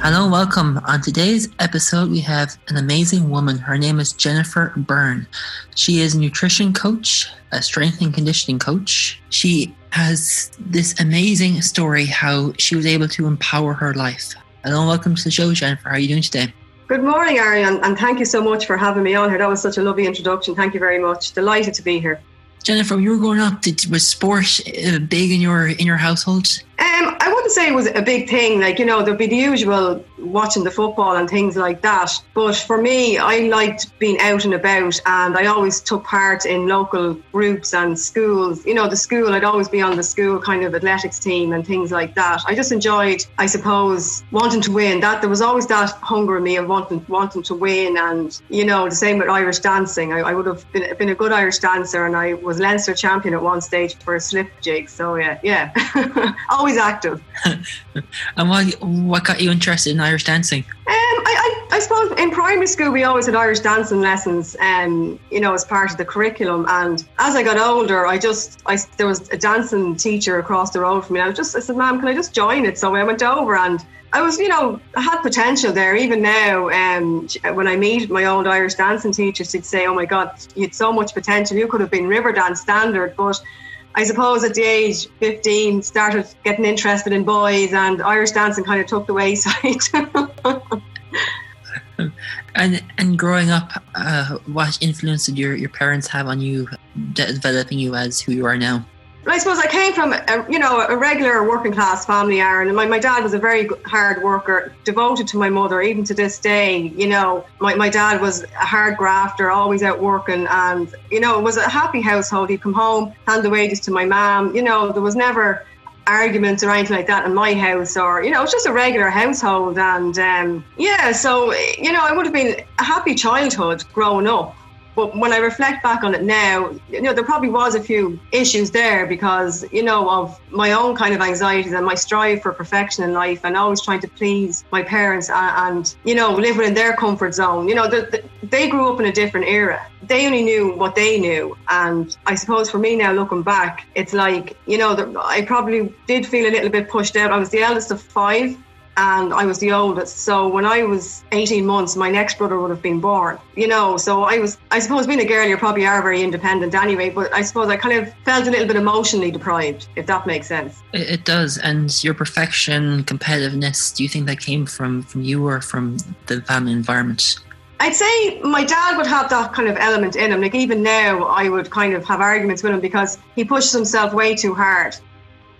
Hello, welcome. On today's episode, we have an amazing woman. Her name is Jennifer Byrne. She is a nutrition coach, a strength and conditioning coach. She has this amazing story how she was able to empower her life. Hello, and welcome to the show, Jennifer. How are you doing today? Good morning, Ariane, and thank you so much for having me on here. That was such a lovely introduction. Thank you very much. Delighted to be here. Jennifer, when you were growing up, did, was sport uh, big in your in your household? Um, I wouldn't say it was a big thing. Like, you know, there'd be the usual watching the football and things like that. But for me, I liked being out and about and I always took part in local groups and schools. You know, the school, I'd always be on the school kind of athletics team and things like that. I just enjoyed, I suppose, wanting to win. That there was always that hunger in me of wanting wanting to win and, you know, the same with Irish dancing. I, I would have been, been a good Irish dancer and I was Leinster champion at one stage for a slip jig. So yeah, yeah. always active. And what what got you interested in Irish dancing? Um, I, I, I suppose in primary school we always had Irish dancing lessons, um, you know, as part of the curriculum. And as I got older, I just, I there was a dancing teacher across the road from me. I was just, I said, "Ma'am, can I just join it?" So I went over and. I was, you know, I had potential there. Even now, um, when I meet my old Irish dancing teachers, she'd say, "Oh my God, you had so much potential. You could have been Riverdance standard." But I suppose at the age 15, started getting interested in boys, and Irish dancing kind of took the wayside. And and growing up, uh, what influence did your, your parents have on you, de- developing you as who you are now? I suppose I came from, a, you know, a regular working class family, Aaron. And my, my dad was a very hard worker, devoted to my mother, even to this day. You know, my, my dad was a hard grafter, always out working. And, you know, it was a happy household. He'd come home, hand the wages to my mom. You know, there was never arguments or anything like that in my house or you know it's just a regular household and um, yeah so you know i would have been a happy childhood growing up but when I reflect back on it now, you know, there probably was a few issues there because, you know, of my own kind of anxieties and my strive for perfection in life and always trying to please my parents and, and you know, live within their comfort zone. You know, the, the, they grew up in a different era. They only knew what they knew. And I suppose for me now, looking back, it's like, you know, the, I probably did feel a little bit pushed out. I was the eldest of five and I was the oldest. So when I was 18 months, my next brother would have been born, you know. So I was, I suppose, being a girl, you probably are very independent anyway, but I suppose I kind of felt a little bit emotionally deprived, if that makes sense. It, it does. And your perfection, competitiveness, do you think that came from, from you or from the family environment? I'd say my dad would have that kind of element in him. Like even now, I would kind of have arguments with him because he pushes himself way too hard.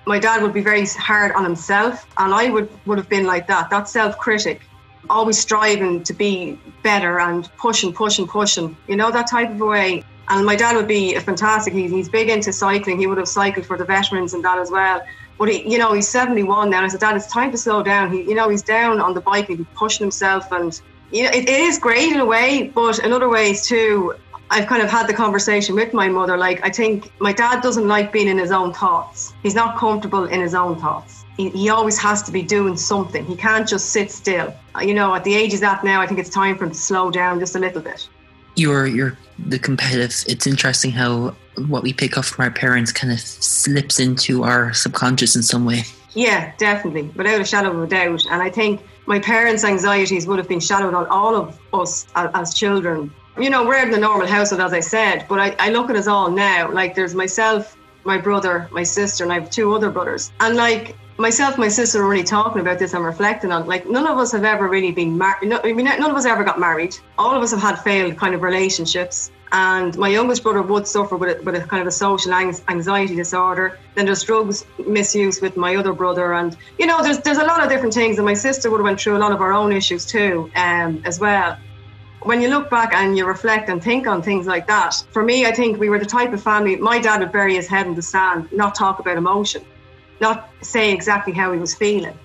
My dad would be very hard on himself, and I would would have been like that. That self-critic, always striving to be better and pushing, pushing, pushing. You know that type of way. And my dad would be a fantastic. He's, he's big into cycling. He would have cycled for the veterans and that as well. But he, you know, he's 71 now. And I said, Dad, it's time to slow down. He, you know, he's down on the bike and he's pushing himself. And you know, it, it is great in a way, but in other ways too. I've kind of had the conversation with my mother. Like, I think my dad doesn't like being in his own thoughts. He's not comfortable in his own thoughts. He, he always has to be doing something. He can't just sit still. Uh, you know, at the age he's at now, I think it's time for him to slow down just a little bit. You're, you're the competitive. It's interesting how what we pick up from our parents kind of slips into our subconscious in some way. Yeah, definitely, without a shadow of a doubt. And I think my parents' anxieties would have been shadowed on all of us as, as children you know, we're in the normal household, as I said, but I, I look at us all now. Like, there's myself, my brother, my sister, and I have two other brothers. And like, myself my sister are really talking about this and reflecting on like none of us have ever really been married no, I mean, none of us ever got married all of us have had failed kind of relationships and my youngest brother would suffer with a, with a kind of a social anxiety disorder then there's drugs misuse with my other brother and you know there's there's a lot of different things and my sister would have went through a lot of her own issues too um, as well when you look back and you reflect and think on things like that, for me, I think we were the type of family, my dad would bury his head in the sand, not talk about emotion, not say exactly how he was feeling.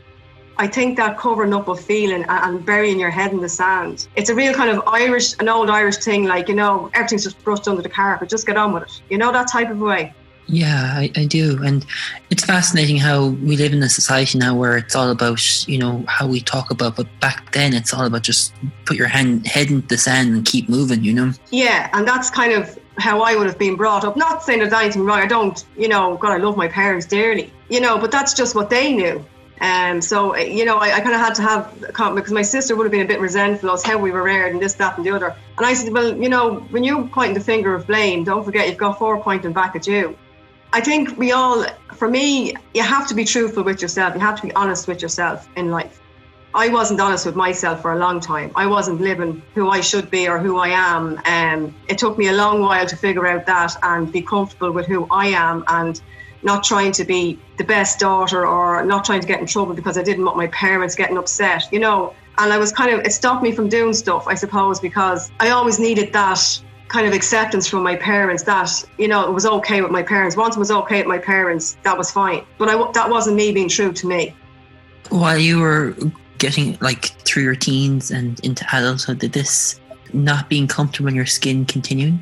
I think that covering up of feeling and burying your head in the sand, it's a real kind of Irish, an old Irish thing, like, you know, everything's just brushed under the carpet, just get on with it. You know, that type of way. Yeah, I, I, do. And it's fascinating how we live in a society now where it's all about, you know, how we talk about, but back then it's all about just put your hand, head in the sand and keep moving, you know? Yeah, and that's kind of how I would have been brought up. Not saying there's anything wrong. I don't, you know, God, I love my parents dearly, you know, but that's just what they knew. Um, so, you know, I, I kind of had to have, a because my sister would have been a bit resentful of how we were reared and this, that, and the other. And I said, well, you know, when you point the finger of blame, don't forget you've got four pointing back at you. I think we all, for me, you have to be truthful with yourself. You have to be honest with yourself in life. I wasn't honest with myself for a long time. I wasn't living who I should be or who I am. And um, it took me a long while to figure out that and be comfortable with who I am and not trying to be the best daughter or not trying to get in trouble because I didn't want my parents getting upset, you know. And I was kind of, it stopped me from doing stuff, I suppose, because I always needed that kind of acceptance from my parents that you know it was okay with my parents. Once it was okay with my parents, that was fine. But I, that wasn't me being true to me. While you were getting like through your teens and into adulthood, did this not being comfortable in your skin continue?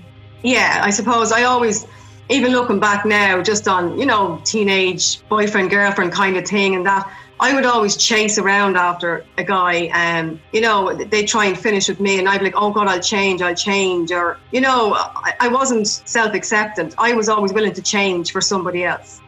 Yeah, I suppose I always, even looking back now, just on you know teenage boyfriend girlfriend kind of thing, and that I would always chase around after a guy and, you know, they try and finish with me and I'd be like, oh God, I'll change, I'll change. Or, you know, I, I wasn't self acceptant. I was always willing to change for somebody else.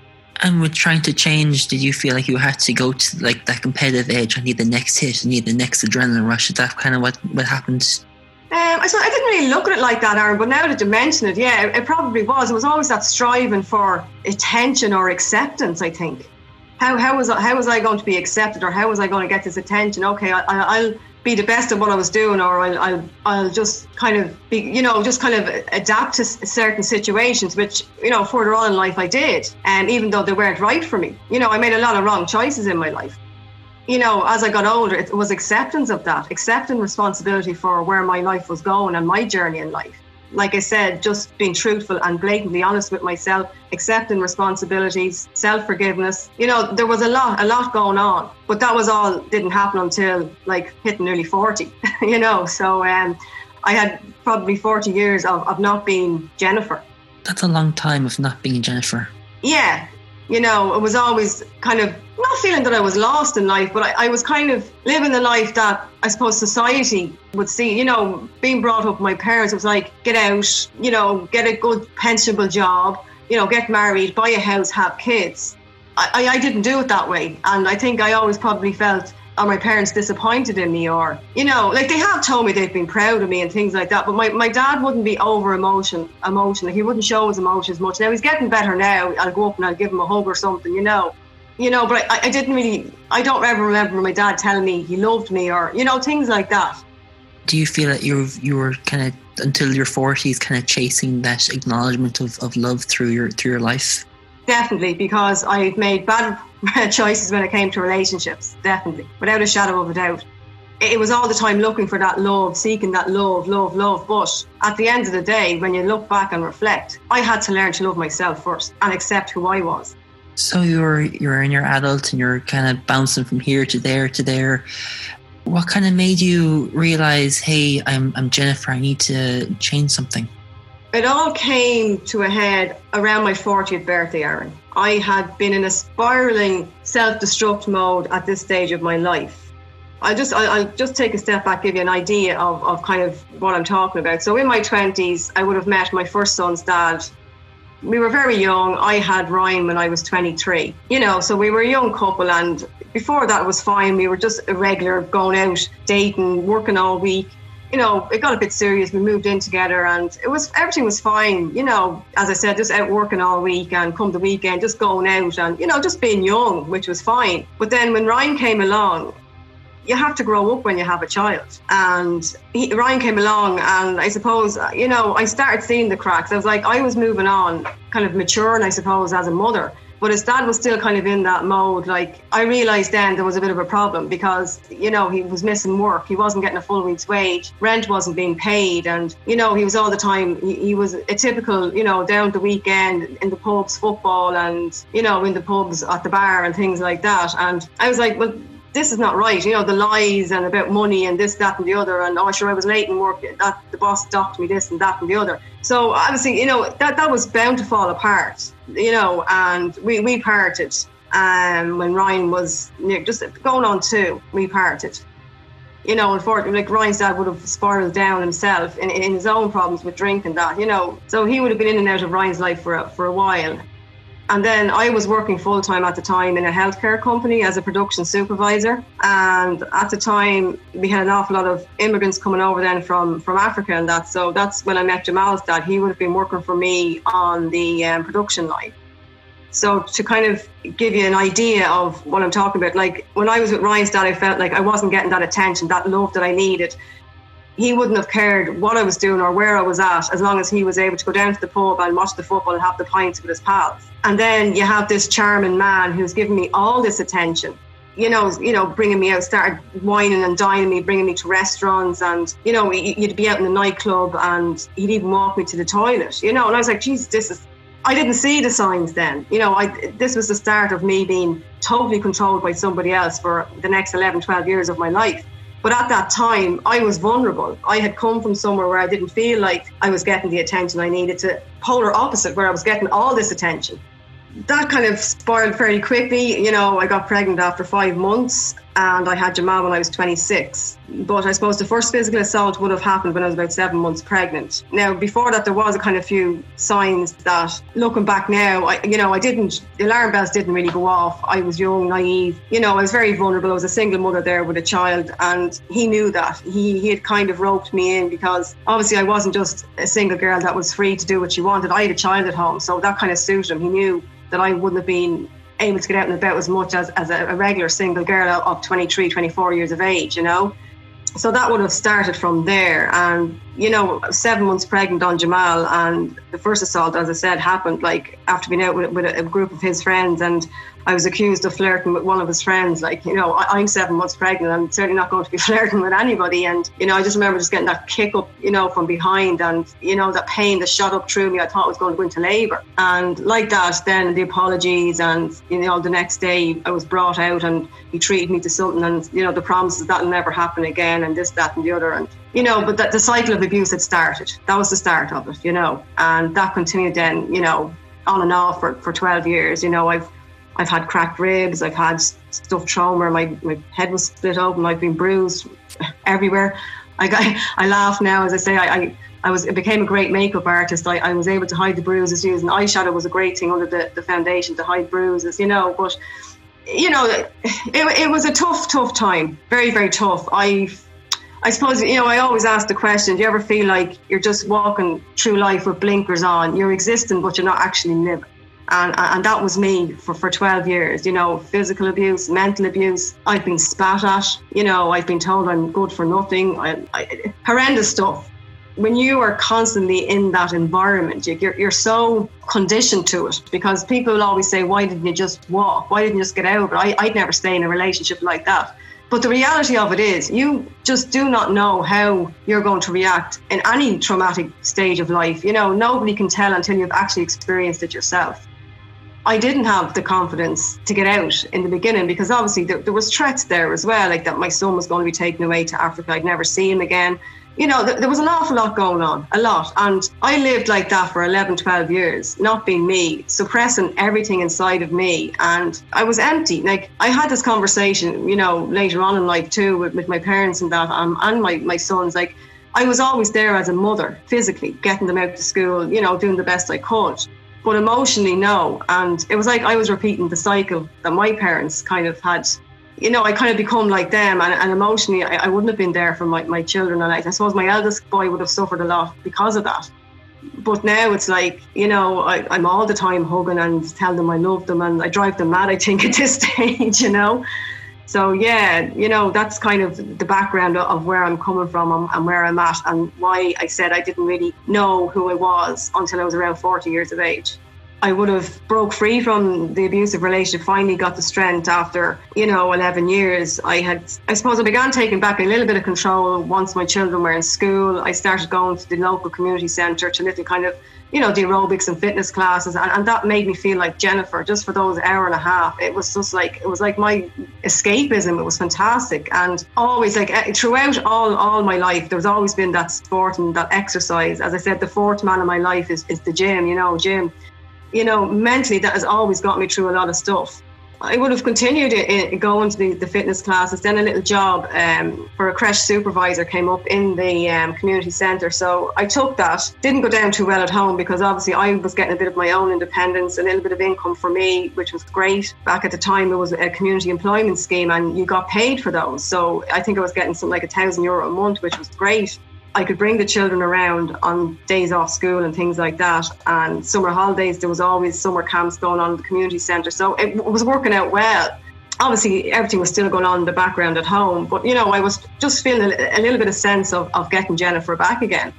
And with trying to change, did you feel like you had to go to like that competitive edge? I need the next hit, I need the next adrenaline rush. Is that kind of what, what happened? Um, I, I didn't really look at it like that, Aaron, but now that you mention it, yeah, it, it probably was. It was always that striving for attention or acceptance, I think how how was how was I going to be accepted or how was I going to get this attention? Okay, I, will be the best at what I was doing, or I'll, I'll I'll just kind of be you know just kind of adapt to certain situations, which you know further on in life I did, and even though they weren't right for me, you know I made a lot of wrong choices in my life. You know, as I got older, it was acceptance of that, accepting responsibility for where my life was going and my journey in life like I said, just being truthful and blatantly honest with myself, accepting responsibilities, self forgiveness. You know, there was a lot, a lot going on, but that was all didn't happen until like hitting nearly 40, you know. So um, I had probably 40 years of, of not being Jennifer. That's a long time of not being Jennifer. Yeah, you know, it was always kind of not feeling that I was lost in life, but I, I, was kind of living the life that I suppose society would see. You know, being brought up, my parents was like, get out, you know, get a good pensionable job, you know, get married, buy a house, have kids. I, I didn't do it that way. And I think I always probably felt are my parents disappointed in me or you know like they have told me they've been proud of me and things like that but my, my dad wouldn't be over emotion emotional. He wouldn't show his emotions much. Now he's getting better now. I'll go up and i'll give him a hug or something you know. You know but I, I didn't really i don't ever remember my dad telling me he loved me or you know things like that. Do you feel that you you were kind of until your 40s kind of chasing that acknowledgement of, of love through your through your life? Definitely because i've made bad choices when it came to relationships, definitely, without a shadow of a doubt. it was all the time looking for that love, seeking that love, love, love. But at the end of the day, when you look back and reflect, I had to learn to love myself first and accept who I was. So you're you're in your adult and you're kind of bouncing from here to there to there. What kind of made you realize, hey, I'm I'm Jennifer, I need to change something? It all came to a head around my 40th birthday, Aaron. I had been in a spiraling self-destruct mode at this stage of my life I'll just I'll, just take a step back, give you an idea of, of kind of what I'm talking about. So in my twenties, I would have met my first son's dad. We were very young. I had Ryan when I was 23. You know, so we were a young couple, and before that was fine. We were just a regular going out, dating, working all week. You know, it got a bit serious. We moved in together, and it was everything was fine. You know, as I said, just out working all week, and come the weekend, just going out, and you know, just being young, which was fine. But then when Ryan came along, you have to grow up when you have a child. And he, Ryan came along, and I suppose, you know, I started seeing the cracks. I was like, I was moving on, kind of maturing, I suppose, as a mother. But his dad was still kind of in that mode. Like, I realised then there was a bit of a problem because, you know, he was missing work. He wasn't getting a full week's wage. Rent wasn't being paid. And, you know, he was all the time, he, he was a typical, you know, down the weekend in the pubs, football, and, you know, in the pubs at the bar and things like that. And I was like, well, this is not right. You know, the lies and about money and this, that, and the other. And oh, sure, I was late in work. That the boss docked me this and that and the other. So obviously, you know, that that was bound to fall apart. You know, and we we parted. Um, when Ryan was just going on two, we parted. You know, unfortunately, like Ryan's dad would have spiraled down himself in, in his own problems with drink and that. You know, so he would have been in and out of Ryan's life for a, for a while. And then I was working full time at the time in a healthcare company as a production supervisor. And at the time, we had an awful lot of immigrants coming over then from, from Africa and that. So that's when I met Jamal's dad. He would have been working for me on the um, production line. So to kind of give you an idea of what I'm talking about, like when I was with Ryan's dad, I felt like I wasn't getting that attention, that love that I needed he wouldn't have cared what I was doing or where I was at as long as he was able to go down to the pub and watch the football and have the pints with his pals. And then you have this charming man who's giving me all this attention. You know, you know, bringing me out, started whining and dining me, bringing me to restaurants, and you know, you'd be out in the nightclub, and he'd even walk me to the toilet. You know, and I was like, Jesus, this is. I didn't see the signs then. You know, I this was the start of me being totally controlled by somebody else for the next 11, 12 years of my life. But at that time, I was vulnerable. I had come from somewhere where I didn't feel like I was getting the attention I needed to polar opposite, where I was getting all this attention. That kind of spiraled fairly quickly. You know, I got pregnant after five months and I had Jamal when I was 26. But I suppose the first physical assault would have happened when I was about seven months pregnant. Now, before that, there was a kind of few signs that, looking back now, I, you know, I didn't, the alarm bells didn't really go off. I was young, naive. You know, I was very vulnerable. I was a single mother there with a child, and he knew that. He, he had kind of roped me in because obviously I wasn't just a single girl that was free to do what she wanted. I had a child at home, so that kind of suited him. He knew that I wouldn't have been able to get out and about as much as, as a, a regular single girl of 23, 24 years of age, you know. So that would have started from there. And, you know, seven months pregnant on Jamal, and the first assault, as I said, happened like after being out with, with a, a group of his friends. And I was accused of flirting with one of his friends. Like, you know, I, am seven months pregnant. I'm certainly not going to be flirting with anybody. And, you know, I just remember just getting that kick up, you know, from behind and, you know, that pain that shot up through me. I thought I was going to go into labour. And like that, then the apologies and, you know, the next day I was brought out and he treated me to something and, you know, the promises that'll never happen again and this, that and the other. And, you know, but that the cycle of abuse had started. That was the start of it, you know, and that continued then, you know, on and off for, for 12 years. You know, I've I've had cracked ribs, I've had stuff trauma, my, my head was split open, I've been bruised everywhere. I, got, I laugh now as I say I, I, I was I became a great makeup artist. I, I was able to hide the bruises using eyeshadow was a great thing under the, the foundation to hide bruises, you know. But you know, it, it was a tough, tough time. Very, very tough. I I suppose you know I always ask the question: Do you ever feel like you're just walking through life with blinkers on? You're existing, but you're not actually living and and that was me for, for 12 years you know physical abuse mental abuse. I've been spat at you know i've been told i'm good for nothing. I, I, horrendous stuff. When you are constantly in that environment you're, you're so conditioned to it because people will always say why didn't you just walk? Why didn't you just get out? But I, i'd never stay in a relationship like that. But the reality of it is, you just do not know how you're going to react in any traumatic stage of life. You know, nobody can tell until you've actually experienced it yourself. I didn't have the confidence to get out in the beginning because obviously there, there was threats there as well, like that my son was going to be taken away to Africa. I'd never see him again you know, th- there was an awful lot going on, a lot. And I lived like that for 11, 12 years, not being me, suppressing everything inside of me. And I was empty. Like, I had this conversation, you know, later on in life too, with, with my parents and that, um, and my, my sons. Like, I was always there as a mother, physically, getting them out to school, you know, doing the best I could. But emotionally, no. And it was like I was repeating the cycle that my parents kind of had you know, I kind of become like them, and, and emotionally, I, I, wouldn't have been there for my, my children. And I, I, suppose my eldest boy would have suffered a lot because of that. But now it's like, you know, I, I'm all the time hugging and tell them I love them, and I drive them mad, I think, at this stage, you know. So, yeah, you know, that's kind of the background of where I'm coming from and, where I'm at, and why I said I didn't really know who I was until I was around 40 years of age. I would have broke free from the abusive relationship, finally got the strength after, you know, 11 years. I had, I suppose I began taking back a little bit of control once my children were in school. I started going to the local community centre to little kind of, you know, the aerobics and fitness classes. And, and that made me feel like Jennifer just for those hour and a half. It was just like, it was like my escapism. It was fantastic. And always like eh, throughout all, all my life, there's always been that sport and that exercise. As I said, the fourth man in my life is, is the gym, you know, gym you know, mentally that has always got me through a lot of stuff. I would have continued it, going to the, the fitness classes. Then a little job um, for a creche supervisor came up in the um, community centre. So I took that. Didn't go down too well at home because obviously I was getting a bit of my own independence, a little bit of income for me, which was great. Back at the time, it was a community employment scheme and you got paid for those. So I think I was getting something like a thousand euro a month, which was great. I could bring the children around on days off school and things like that. And summer holidays, there was always summer camps going on in the community centre. So it was working out well. Obviously, everything was still going on in the background at home. But, you know, I was just feeling a, little bit of sense of, of getting Jennifer back again.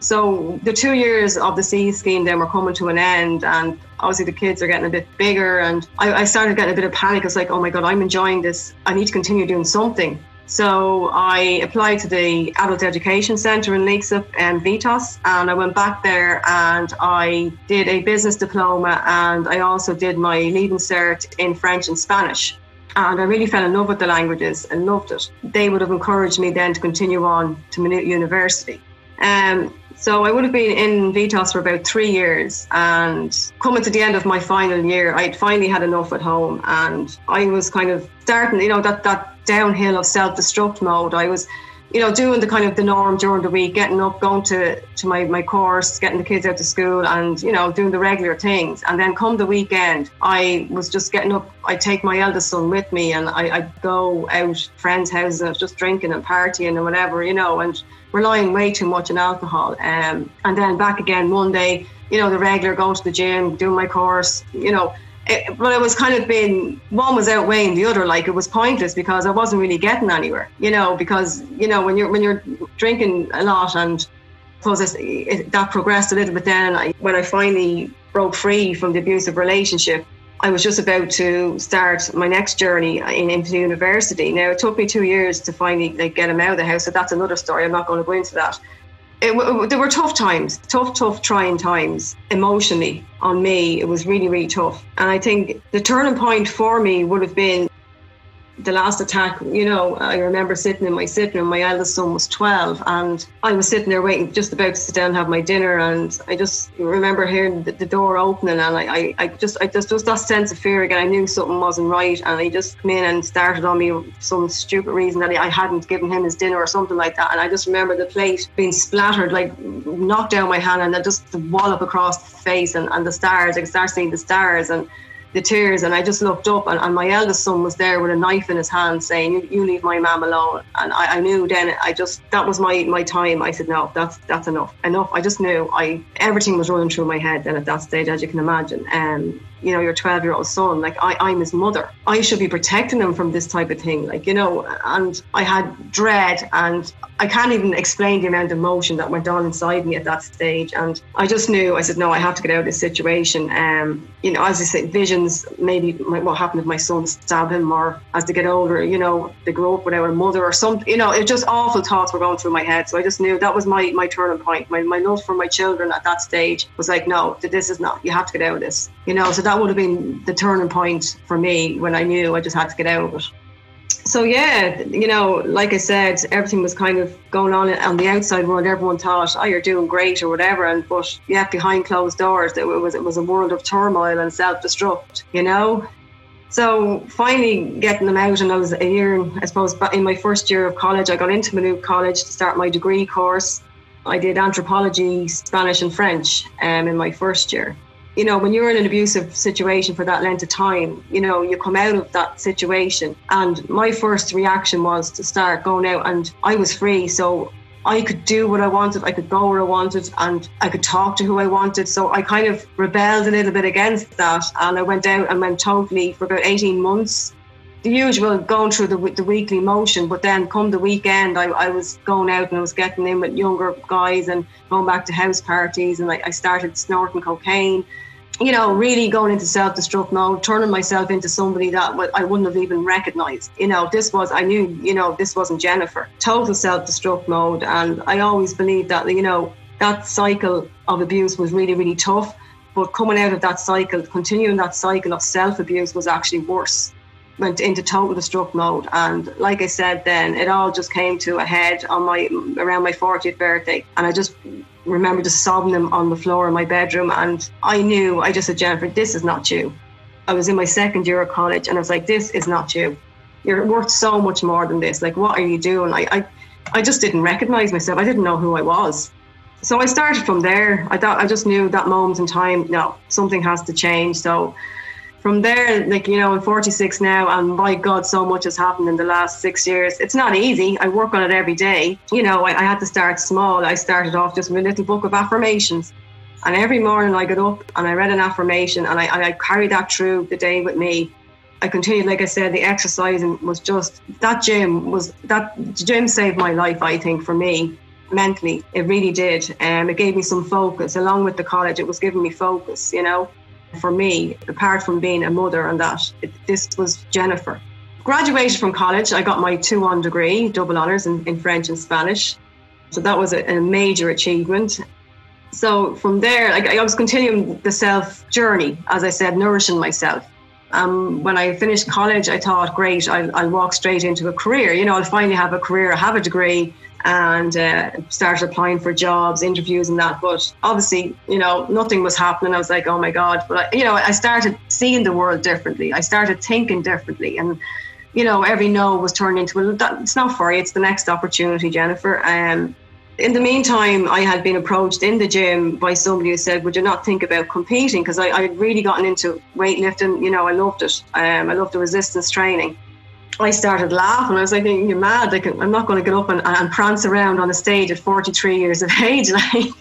So the two years of the CE scheme then were coming to an end, and obviously the kids are getting a bit bigger, and I, I started getting a bit of panic. It's like, oh my god, I'm enjoying this. I need to continue doing something. So I applied to the Adult Education Centre in Leixlip and VTOS, and I went back there and I did a business diploma and I also did my leaving cert in French and Spanish. And I really fell in love with the languages and loved it. They would have encouraged me then to continue on to Maynooth University. Um, so I would have been in VTOS for about three years, and coming to the end of my final year, I'd finally had enough at home, and I was kind of starting, you know, that that downhill of self-destruct mode. I was, you know, doing the kind of the norm during the week, getting up, going to, to my, my course, getting the kids out to school and, you know, doing the regular things. And then come the weekend, I was just getting up, I'd take my eldest son with me and I, I'd go out friends' houses and just drinking and partying and whatever, you know, and relying way too much on alcohol. Um, and then back again Monday, you know, the regular going to the gym, doing my course, you know, it, but it was kind of been one was outweighing the other. Like it was pointless because I wasn't really getting anywhere. You know, because you know when you're when you're drinking a lot and suppose it, that progressed a little bit. Then I, when I finally broke free from the abusive relationship, I was just about to start my next journey in, into university. Now it took me two years to finally like get him out of the house, so that's another story. I'm not going to go into that it, there were tough times, tough, tough, trying times emotionally on me. It was really, really tough. And I think the turning point for me would have been the last attack, you know, I remember sitting in my sitting room. My eldest son was 12, and I was sitting there waiting, just about to sit down and have my dinner. And I just remember hearing the, the door opening, and I, I, I, just, I just, just that sense of fear again. I knew something wasn't right, and I just came in and started on me some stupid reason that I hadn't given him his dinner or something like that. And I just remember the plate being splattered, like knocked down my hand, and then just the wallop across the face, and, and the stars. I could start seeing the stars, and the tears and I just looked up and, and, my eldest son was there with a knife in his hand saying you, you leave my mom alone. And I, I, knew then I just that was my my time. I said no that's that's enough enough. I just knew I everything was running through my head then at that stage as you can imagine. And um, you know your 12 year old son like I, I'm his mother I should be protecting him from this type of thing like you know and I had dread and I can't even explain the amount of emotion that went on inside me at that stage. And I just knew, I said, no, I have to get out of this situation. Um, you know, as I say, visions, maybe what happened if my son stabbed him, or as they get older, you know, they grow up without a mother or something. You know, it just awful thoughts were going through my head. So I just knew that was my, my turning point. My, my love for my children at that stage was like, no, this is not, you have to get out of this. You know, so that would have been the turning point for me when I knew I just had to get out of it so yeah, you know, like I said, everything was kind of going on on the outside world. Everyone thought, "Oh, you're doing great" or whatever, and but yeah, behind closed doors, it was it was a world of turmoil and self-destruct. You know, so finally getting them out, and I was a year, I suppose, in my first year of college, I got into Maynooth College to start my degree course. I did anthropology, Spanish, and French um, in my first year you know, when you're in an abusive situation for that length of time, you know, you come out of that situation. And my first reaction was to start going out, and I was free. So I could do what I wanted, I could go where I wanted, and I could talk to who I wanted. So I kind of rebelled a little bit against that. And I went out and went totally for about 18 months. The usual going through the, the weekly motion, but then come the weekend, I, I was going out and I was getting in with younger guys and going back to house parties, and I, I started snorting cocaine you know, really going into self destruct mode, turning myself into somebody that I wouldn't have even recognized. You know, this was, I knew, you know, this wasn't Jennifer. Total self destruct mode. And I always believed that, you know, that cycle of abuse was really, really tough. But coming out of that cycle, continuing that cycle of self abuse was actually worse. Went into total destruct mode. And like I said, then it all just came to a head on my around my 40th birthday. And I just remember just sobbing them on the floor in my bedroom. And I knew, I just said, Jennifer, this is not you. I was in my second year of college and I was like, this is not you. You're worth so much more than this. Like, what are you doing? I, I, I just didn't recognize myself. I didn't know who I was. So I started from there. I thought I just knew that moment in time, no, something has to change. So from there, like, you know, I'm 46 now, and my God, so much has happened in the last six years. It's not easy. I work on it every day. You know, I, I had to start small. I started off just with a little book of affirmations. And every morning I got up and I read an affirmation and I, I carried that through the day with me. I continued, like I said, the exercising was just that gym was that gym saved my life, I think, for me mentally. It really did. Um, it gave me some focus along with the college. It was giving me focus, you know. For me, apart from being a mother and that, it, this was Jennifer. Graduated from college, I got my 2 1 degree, double honours in, in French and Spanish. So that was a, a major achievement. So from there, like, I was continuing the self journey, as I said, nourishing myself. Um, when I finished college, I thought, great, I'll, I'll walk straight into a career. You know, I'll finally have a career, I have a degree, and uh, started applying for jobs, interviews, and that. But obviously, you know, nothing was happening. I was like, oh my God. But, I, you know, I started seeing the world differently. I started thinking differently. And, you know, every no was turned into, well, that, it's not for you, it's the next opportunity, Jennifer. Um, in the meantime, I had been approached in the gym by somebody who said, Would you not think about competing? Because I, I had really gotten into weightlifting. You know, I loved it. Um, I loved the resistance training. I started laughing. I was like, "You're mad! Like, I'm not going to get up and, and prance around on a stage at 43 years of age." Like,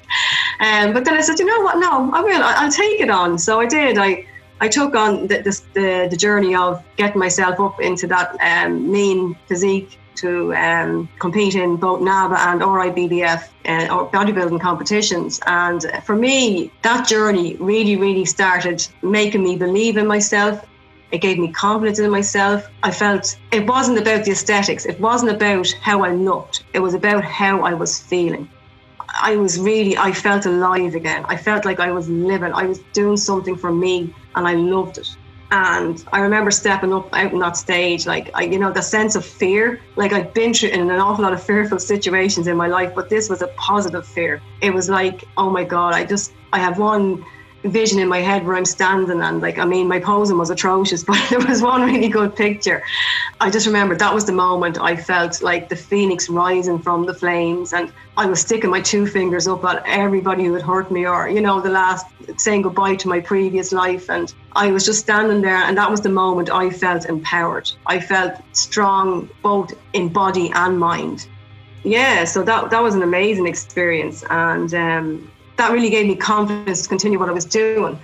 um, but then I said, "You know what? No, I will. I'll take it on." So I did. I I took on the the, the journey of getting myself up into that um, mean physique to um, compete in both NABBA and RIBBF uh, or bodybuilding competitions. And for me, that journey really, really started making me believe in myself it gave me confidence in myself. I felt it wasn't about the aesthetics. It wasn't about how I looked. It was about how I was feeling. I was really, I felt alive again. I felt like I was living. I was doing something for me and I loved it. And I remember stepping up out on that stage, like, I, you know, the sense of fear. Like, I'd been through in an awful lot of fearful situations in my life, but this was a positive fear. It was like, oh my God, I just, I have one vision in my head where I'm standing and like I mean my posing was atrocious but there was one really good picture. I just remember that was the moment I felt like the phoenix rising from the flames and I was sticking my two fingers up at everybody who had hurt me or you know the last saying goodbye to my previous life. And I was just standing there and that was the moment I felt empowered. I felt strong both in body and mind. Yeah so that that was an amazing experience. And um that really gave me confidence to continue what I was doing.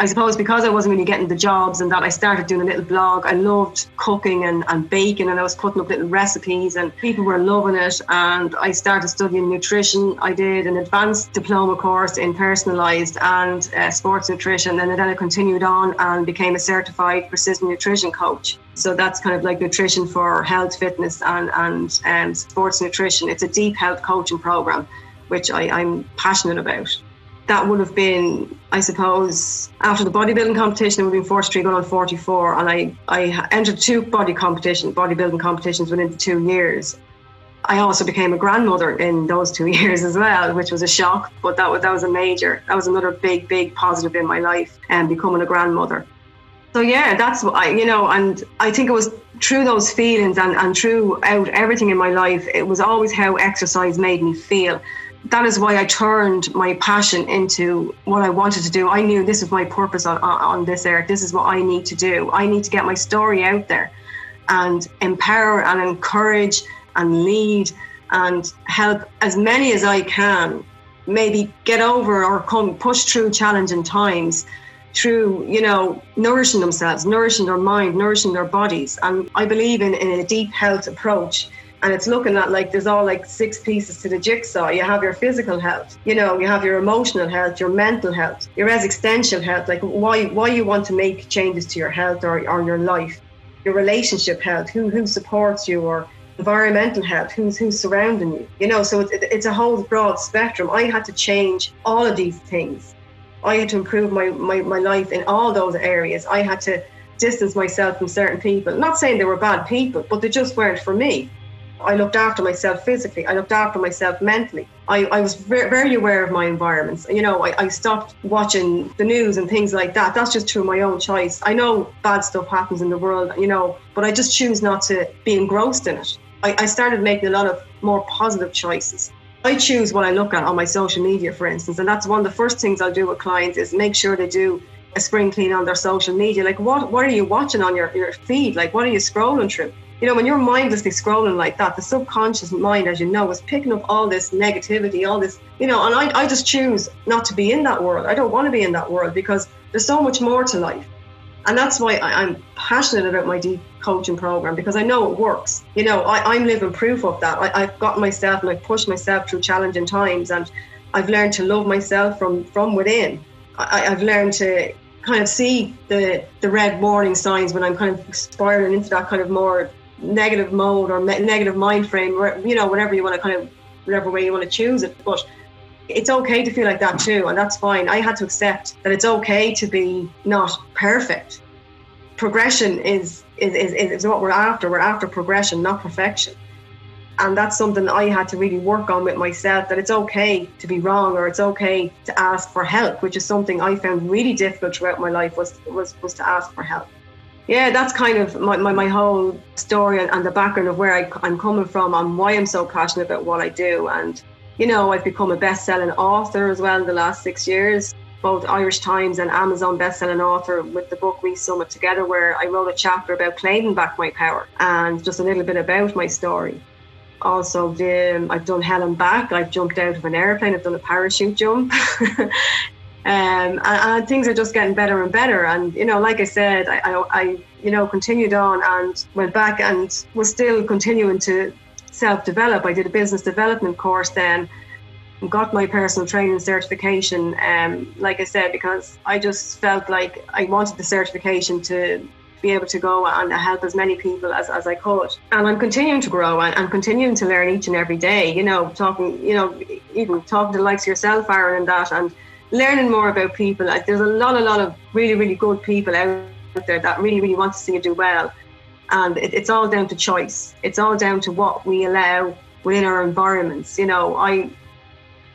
I suppose because I wasn't really getting the jobs and that I started doing a little blog. I loved cooking and, and baking and I was putting up little recipes and people were loving it. And I started studying nutrition. I did an advanced diploma course in personalised and uh, sports nutrition. And then I continued on and became a certified precision nutrition coach. So that's kind of like nutrition for health, fitness, and, and um, sports nutrition. It's a deep health coaching program, which I, I'm passionate about that would have been, I suppose, after the bodybuilding competition, it would have been 43 going on 44. And I, I entered two body competition, bodybuilding competitions within two years. I also became a grandmother in those two years as well, which was a shock, but that was, that was a major, that was another big, big positive in my life and um, becoming a grandmother. So yeah, that's what I, you know, and I think it was through those feelings and, and throughout everything in my life, it was always how exercise made me feel that is why I turned my passion into what I wanted to do. I knew this is my purpose on, on this earth. This is what I need to do. I need to get my story out there and empower and encourage and lead and help as many as I can maybe get over or come push through challenging times through you know nourishing themselves nourishing their mind nourishing their bodies and i believe in, in a deep health approach and it's looking at like there's all like six pieces to the jigsaw. You have your physical health, you know, you have your emotional health, your mental health, your existential health, like why why you want to make changes to your health or, or your life, your relationship health, who who supports you or environmental health, who's who's surrounding you. You know, so it's it's a whole broad spectrum. I had to change all of these things. I had to improve my, my, my life in all those areas. I had to distance myself from certain people. Not saying they were bad people, but they just weren't for me. I looked after myself physically. I looked after myself mentally. I, I was very, very aware of my environments. You know, I, I stopped watching the news and things like that. That's just through my own choice. I know bad stuff happens in the world, you know, but I just choose not to be engrossed in it. I, I started making a lot of more positive choices. I choose what I look at on my social media, for instance, and that's one of the first things I'll do with clients is make sure they do a spring clean on their social media. Like, what what are you watching on your, your feed? Like, what are you scrolling through? You know, when you're mindlessly scrolling like that, the subconscious mind, as you know, is picking up all this negativity, all this, you know, and I, I just choose not to be in that world. I don't want to be in that world because there's so much more to life. And that's why I, am passionate about my deep coaching program because I know it works. You know, I, am living proof of that. I, have got myself and I've pushed myself through challenging times and I've learned to love myself from, from within. I, I've learned to kind of see the the red warning signs when I'm kind of spiraling into that kind of more negative mode or me- negative mind frame, or you know, whatever you want to kind of, whatever way you want to choose it. But it's okay to feel like that too, and that's fine. I had to accept that it's okay to be not perfect. Progression is is, is, is what we're after. We're after progression, not perfection. And that's something I had to really work on with myself that it's okay to be wrong or it's okay to ask for help, which is something I found really difficult throughout my life was was, was to ask for help yeah, that's kind of my, my, my whole story and, and, the background of where I, I'm coming from and why I'm so passionate about what I do. And, you know, I've become a best selling author as well in the last six years, both Irish Times and Amazon best selling author with the book We Summit Together, where I wrote a chapter about claiming back my power and just a little bit about my story. Also, um, I've done hell and back. I've jumped out of an airplane. I've done a parachute jump. Um, and, and, things are just getting better and better. And you know, like I said, I, I, I, you know continued on and went back and was still continuing to self-develop. I did a business development course then, got my personal training certification. Um, like I said, because I just felt like I wanted the certification to be able to go and help as many people as, as I could. And I'm continuing to grow and, and continuing to learn each and every day, you know, talking, you know, even talking to the likes of yourself, Aaron, and that, and learning more about people. Like there's a lot, a lot of really, really good people out there that really, really want to see you do well. And it, it's all down to choice. It's all down to what we allow within our environments. You know, I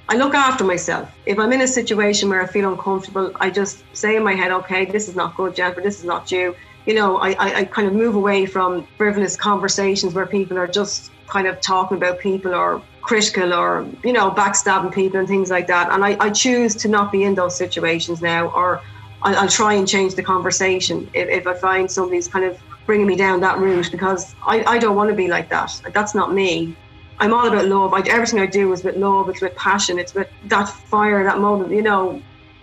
I look after myself. If I'm in a situation where I feel uncomfortable, I just say in my head, okay, this is not good, Jennifer, this is not you. You know, I, I, I kind of move away from frivolous conversations where people are just kind of talking about people or critical or you know backstabbing people and things like that. And I, I choose to not be in those situations now or I'll, I'll try and change the conversation if, if I find somebody's kind of bringing me down that route because I, I don't want to be like that. That's not me. I'm all about love. I, everything I do is with love it's with passion it's with that fire that moment you know.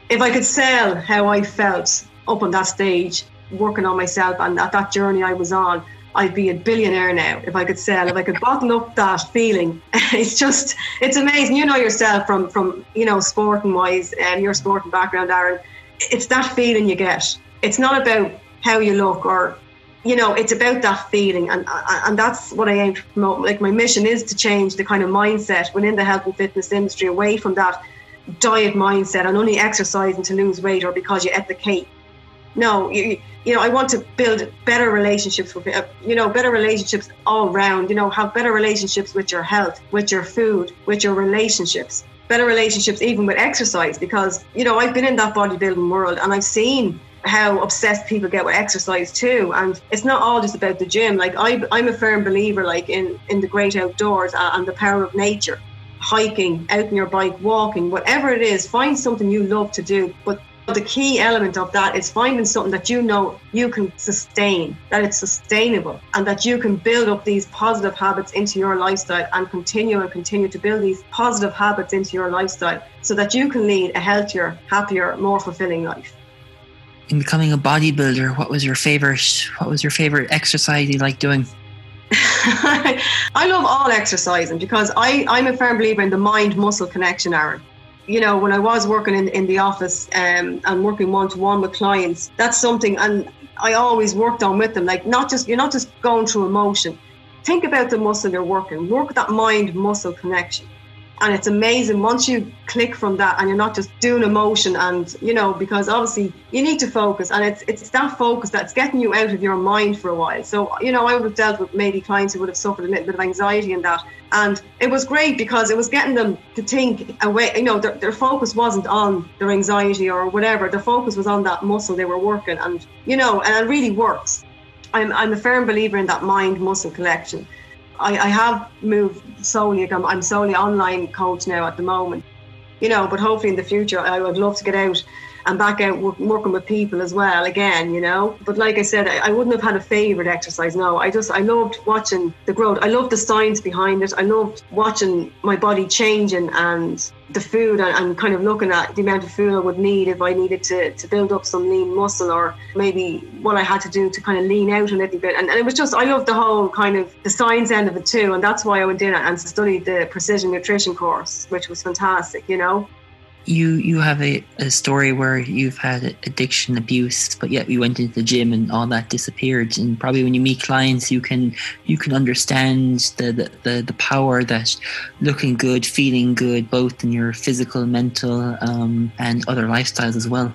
If I could sell how I felt up on that stage, working on myself and at that journey I was on, I'd be a billionaire now if I could sell. If I could bottle up that feeling, it's just it's amazing. You know yourself from from you know sporting wise and your sporting background, Aaron. It's that feeling you get. It's not about how you look or you know it's about that feeling and and that's what I aim to promote. Like my mission is to change the kind of mindset within the health and fitness industry away from that diet mindset and only exercising to lose weight or because you ate the cake. No, you, you know, I want to build better relationships with, uh, you know, better relationships all around, you know, have better relationships with your health, with your food, with your relationships, better relationships even with exercise because, you know, I've been in that bodybuilding world and I've seen how obsessed people get with exercise too. And it's not all just about the gym. Like I, i'm a firm believer like in in the great outdoors and the power of nature. Hiking out on your bike walking whatever it is find something you love to do. But the key element of that is finding something that you know you can sustain, that it's sustainable, and that you can build up these positive habits into your lifestyle and continue and continue to build these positive habits into your lifestyle so that you can lead a healthier, happier, more fulfilling life. In becoming a bodybuilder, what was your favorite what was your favorite exercise you like doing? I love all exercising because I, I'm a firm believer in the mind muscle connection, Aaron you know, when I was working in, in the office um, and working one to one with clients, that's something, and I always worked on with them. Like, not just, you're not just going through emotion. Think about the muscle you're working, work that mind muscle connection and it's amazing. Once you click from that and you're not just doing emotion and you know because obviously you need to focus and it's it's that focus that's getting you out of your mind for a while. So you know i would have dealt with maybe clients who would have suffered a little bit of anxiety in that. And it was great because it was getting them to think away you know their, their focus wasn't on their anxiety or whatever. Their focus was on that muscle they were working and you know and it really works. I'm, I'm a firm believer in that mind muscle connection I, I have moved solely. I'm, I'm solely online coach now at the moment, you know. But hopefully in the future, I would love to get out and back out working with people as well again you know? But like i said I, wouldn't have had a favorite exercise no. I just i loved watching the growth. I loved the science behind it. I loved watching my body changing and the food and, and kind of looking at the amount of food i would need if i needed to, to build up some lean muscle or maybe what i had to do to kind of lean out a little bit. And, and it was just i loved the whole kind of the science end of it too. And that's why i went in and studied the precision nutrition course which was fantastic you know you you have a, a story where you've had addiction abuse but yet you went into the gym and all that disappeared. And probably when you meet clients you can you can understand the the, the, the power that looking good feeling good both in your physical mental um, and other lifestyles as well.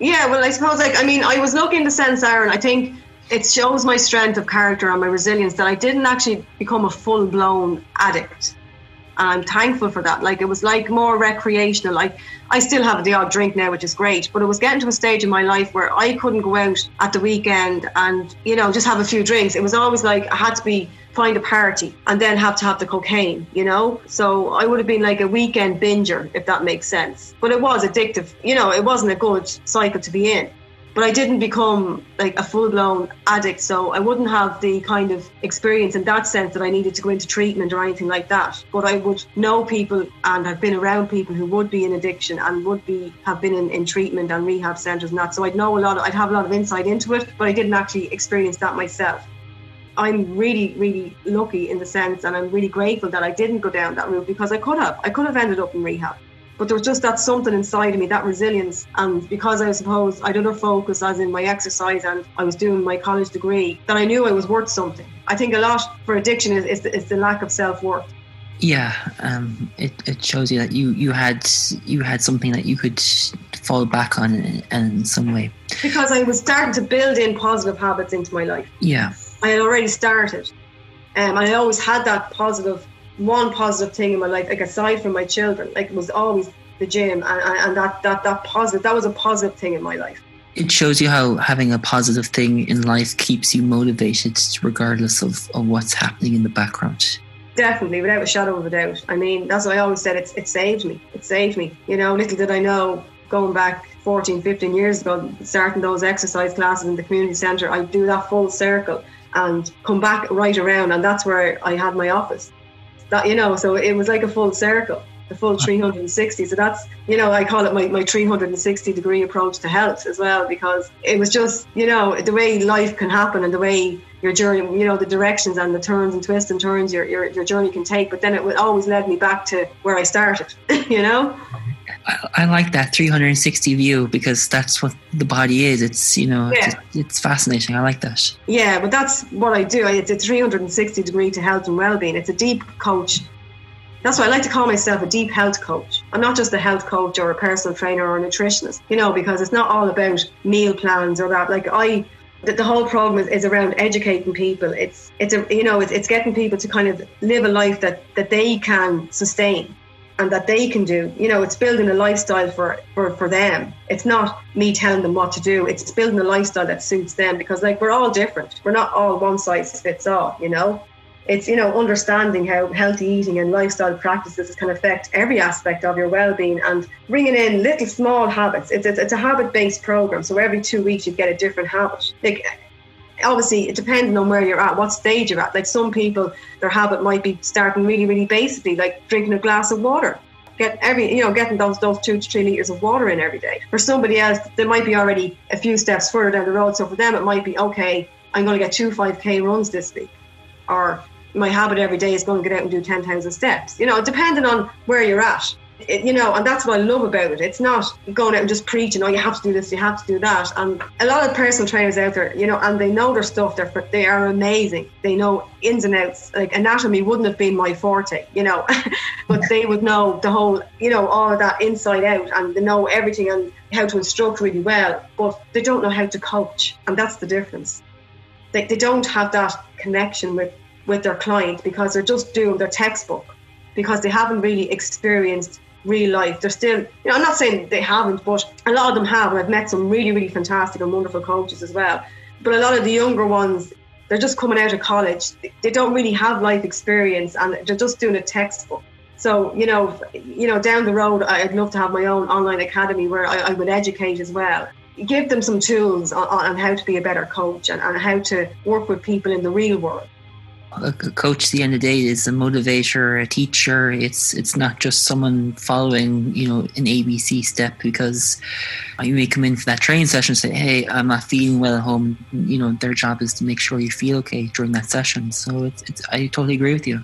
Yeah well i suppose like i mean i was lucky in the sense aaron i think it shows my strength of character and my resilience that i didn't actually become a full-blown addict I'm thankful for that. Like it was like more recreational. Like I still have the odd drink now, which is great, but it was getting to a stage in my life where I couldn't go out at the weekend and you know just have a few drinks. It was always like I had to be find a party and then have to have the cocaine, you know? So I would have been like a weekend binger, if that makes sense. But it was addictive. You know, it wasn't a good cycle to be in but I didn't become like a full blown addict. So I wouldn't have the kind of experience in that sense that I needed to go into treatment or anything like that. But I would know people and have been around people who would be in addiction and would be have been in, in treatment and rehab centres and that. So I'd know a lot. Of, I'd have a lot of insight into it, but I didn't actually experience that myself. I'm really, really lucky in the sense, and I'm really grateful that I didn't go down that route because I could have. I could have ended up in rehab. But there was just that something inside of me, that resilience. And because I suppose I did a focus as in my exercise and I was doing my college degree, that I knew I was worth something. I think a lot for addiction is, is, the, is the lack of self worth. Yeah, um, it, it shows you that you, you had you had something that you could fall back on in, in some way. Because I was starting to build in positive habits into my life. Yeah. I had already started. Um, I always had that positive one positive thing in my life, like aside from my children, like it was always the gym, and, and that that that positive that was a positive thing in my life. It shows you how having a positive thing in life keeps you motivated, regardless of, of what's happening in the background. Definitely, without a shadow of a doubt. I mean, that's what I always said. It's it saved me. It saved me. You know, little did I know going back 14, 15 years ago, starting those exercise classes in the community centre, I'd do that full circle and come back right around, and that's where I had my office that you know so it was like a full circle the full 360. So that's, you know, I call it my, my 360 degree approach to health as well, because it was just, you know, the way life can happen and the way your journey, you know, the directions and the turns and twists and turns your, your, your journey can take. But then it would always led me back to where I started, you know? I, I, like that 360 view because that's what the body is. It's, you know, yeah. it's, it's, fascinating. I like that. Yeah, but that's what I do. It's a 360 degree to health and well-being. It's a deep coach that's why I like to call myself a deep health coach. I'm not just a health coach or a personal trainer or a nutritionist, you know, because it's not all about meal plans or that. Like I, the, the whole problem is, is around educating people. It's it's a you know it's, it's getting people to kind of live a life that that they can sustain and that they can do. You know, it's building a lifestyle for, for, for them. It's not me telling them what to do. It's building a lifestyle that suits them because like we're all different. We're not all one size fits all, you know? it's you know understanding how healthy eating and lifestyle practices can affect every aspect of your well-being and bringing in little small habits it's, it's, it's a habit-based program so every two weeks you get a different habit like obviously it depends on where you're at what stage you're at. Like some people their habit might be starting really really basically like drinking a glass of water. Get every you know getting those those two to three liters of water in every day. For somebody else they might be already a few steps further down the road. So for them it might be okay i'm going to get two 5k runs this week. Or my habit every day is going to get out and do 10,000 steps. You know, depending on where you're at. It, you know, and that's what I love about it. It's not going out and just preaching, oh, you have to do this, you have to do that. And a lot of personal trainers out there, you know, and they know their stuff. They're they are amazing. They know ins and outs. Like anatomy wouldn't have been my forte, you know, but they would know the whole, you know, all of that inside out, and they know everything and how to instruct really well. But they don't know how to coach, and that's the difference. They they don't have that connection with with their client because they're just doing their textbook because they haven't really experienced real life. They're still, you know, I'm not saying they haven't, but a lot of them have. And I've met some really, really fantastic and wonderful coaches as well. But a lot of the younger ones, they're just coming out of college. They don't really have life experience and they're just doing a textbook. So, you know, you know, down the road, I'd love to have my own online academy where I, I would educate as well. Give them some tools on, on how to be a better coach and, and how to work with people in the real world a coach at the end of the day is a motivator, a teacher. It's it's not just someone following, you know, an ABC step because you may come in for that training session and say, Hey, I'm not feeling well at home. You know, their job is to make sure you feel okay during that session. So it's, it's I totally agree with you.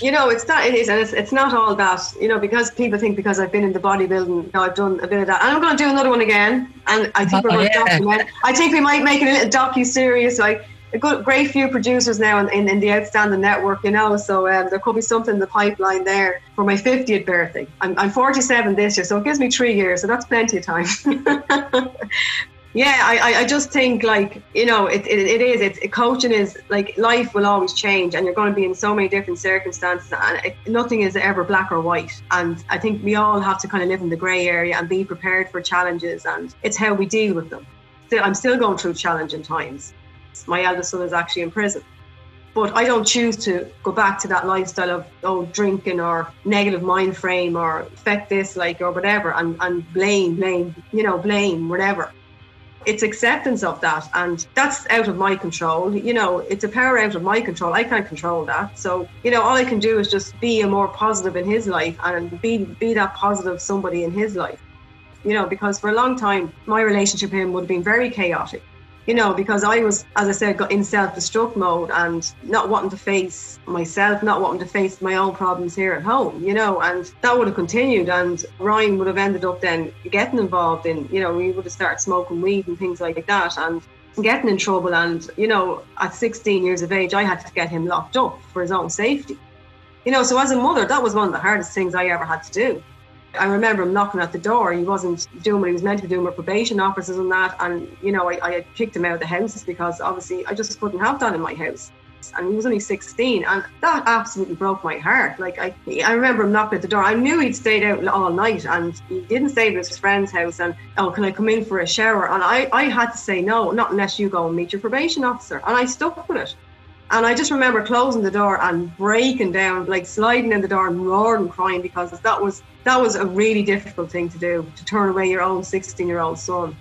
You know, it's not, it is, and it's, it's not all that, you know, because people think because I've been in the bodybuilding, you know, I've done a bit of that. And I'm going to do another one again. And I think oh, we're going to yeah. document, I think we might make it a little docu-series, like, a good, great few producers now in, in, in the outstanding network, you know. So um, there could be something in the pipeline there for my 50th birthday. I'm, I'm 47 this year, so it gives me three years, so that's plenty of time. yeah, I, I just think like you know it, it, it is it's it, coaching is like life will always change and you're going to be in so many different circumstances and it, nothing is ever black or white and I think we all have to kind of live in the grey area and be prepared for challenges and it's how we deal with them. I'm still going through challenging times my eldest son is actually in prison. But I don't choose to go back to that lifestyle of oh drinking or negative mind frame or affect this like or whatever and, and blame, blame, you know, blame, whatever. It's acceptance of that and that's out of my control. You know, it's a power out of my control. I can't control that. So, you know, all I can do is just be a more positive in his life and be be that positive somebody in his life. You know, because for a long time my relationship with him would have been very chaotic you know, because I was, as I said, got in self destruct mode and not wanting to face myself, not wanting to face my own problems here at home, you know, and that would have continued. And Ryan would have ended up then getting involved in, you know, we would have started smoking weed and things like that and getting in trouble. And, you know, at 16 years of age, I had to get him locked up for his own safety. You know, so as a mother, that was one of the hardest things I ever had to do. I remember him knocking at the door. He wasn't doing what he was meant to be doing with probation officers and that. And, you know, I, I had kicked him out of the houses because obviously I just couldn't have that in my house. And he was only 16. And that absolutely broke my heart. Like, I, I remember him knocking at the door. I knew he'd stayed out all night and he didn't stay at his friend's house. And, oh, can I come in for a shower? And I, I had to say no, not unless you go and meet your probation officer. And I stuck with it. And I just remember closing the door and breaking down, like sliding in the door and roaring and crying because that was that was a really difficult thing to do to turn away your own 16 year old son.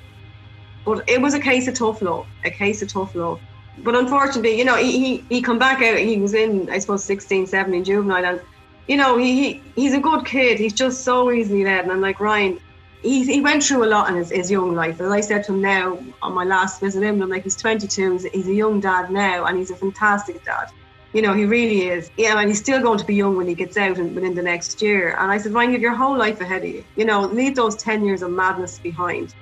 But it was a case of tough love, a case of tough love. But unfortunately, you know, he, he, he come back out, he was in, I suppose, 16, 17 juvenile, and you know, he, he he's a good kid. He's just so easily led. And I'm like, Ryan, he, he went through a lot in his, his young life. As I said to him now on my last visit him, I'm like, he's 22, he's, he's a young dad now, and he's a fantastic dad. You know, he really is. Yeah, and he's still going to be young when he gets out and within the next year. And I said, Ryan, you have your whole life ahead of you. You know, leave those 10 years of madness behind.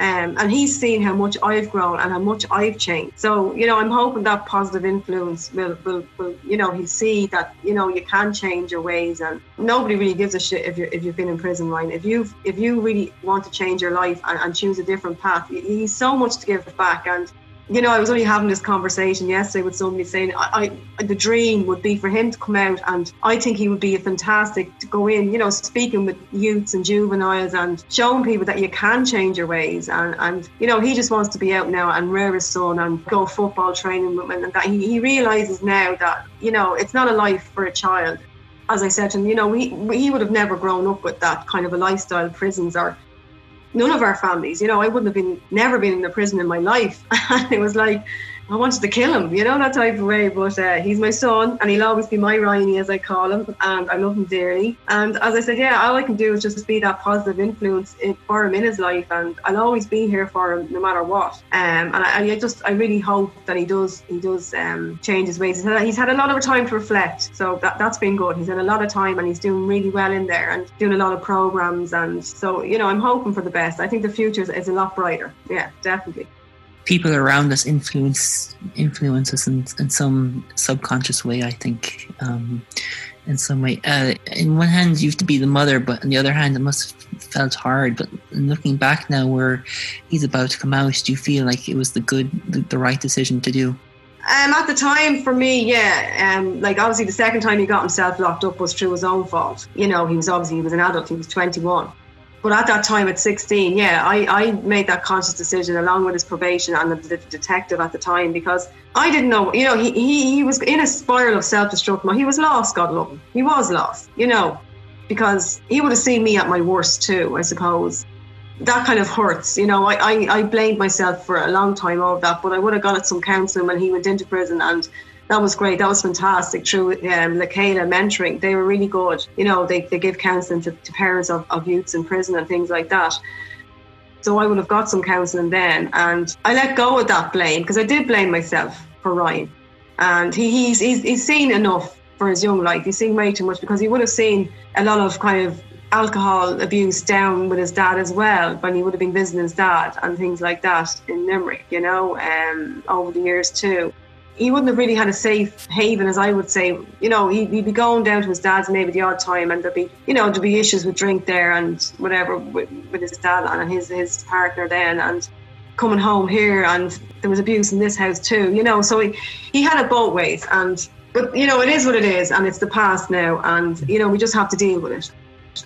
Um, and he's seen how much I've grown and how much I've changed. So, you know, I'm hoping that positive influence will, will, will, you know, he'll see that, you know, you can change your ways and nobody really gives a shit if, you're, if you've been in prison, Ryan. If you if you really want to change your life and, and choose a different path, he's so much to give back. And you know, I was only having this conversation yesterday with somebody saying I, I, the dream would be for him to come out, and I think he would be fantastic to go in, you know, speaking with youths and juveniles and showing people that you can change your ways. And, and you know, he just wants to be out now and rear his son and go football training with him. And that he, he realizes now that, you know, it's not a life for a child. As I said to him, you know, he, he would have never grown up with that kind of a lifestyle, prisons or none of our families. You know, I wouldn't have been never been in a prison in my life. and it was like I wanted to kill him, you know, that type of way. But uh, he's my son, and he'll always be my Riney, as I call him, and I love him dearly. And as I said, yeah, all I can do is just be that positive influence for him in his life, and I'll always be here for him no matter what. Um, and I, I just, I really hope that he does, he does um, change his ways. He's had, he's had a lot of time to reflect, so that that's been good. He's had a lot of time, and he's doing really well in there, and doing a lot of programs. And so, you know, I'm hoping for the best. I think the future is, is a lot brighter. Yeah, definitely people around us influence influence us in, in some subconscious way. I think, um, in some way. Uh, in one hand, you have to be the mother, but on the other hand, it must have felt hard. But looking back now, where he's about to come out, do you feel like it was the good, the, the right decision to do? Um, at the time, for me, yeah, um, like obviously the second time he got himself locked up was through his own fault. You know, he was obviously he was an adult. He was 21. But at that time, at 16, yeah, I, I made that conscious decision along with his probation and the, the detective at the time because I didn't know, you know, he, he, he was in a spiral of self destruction. He was lost, God love him. He was lost, you know, because he would have seen me at my worst too, I suppose. That kind of hurts, you know. I, I, I blamed myself for a long time over that, but I would have got at some counselling when he went into prison and that was great. That was fantastic. Through um, Le Chéile mentoring, they were really good. You know, they, they give counselling to, to parents of, of youths in prison and things like that. So I would have got some counselling then. And I let go of that blame because I did blame myself for Ryan. And he, he's, he's, he's seen enough for his young life. He's seen way too much because he would have seen a lot of kind of alcohol abuse down with his dad as well when he would have been visiting his dad and things like that in Limerick, you know, um, over the years too he wouldn't have really had a safe haven, as I would say. You know, he'd, he'd, be going down to his dad's maybe the odd time, and there'd be, you know, there'd be issues with drink there and whatever with, with his dad and his his partner then, and coming home here, and there was abuse in this house too. You know, so he he had it both ways, and but you know, it is what it is, and it's the past now, and you know, we just have to deal with it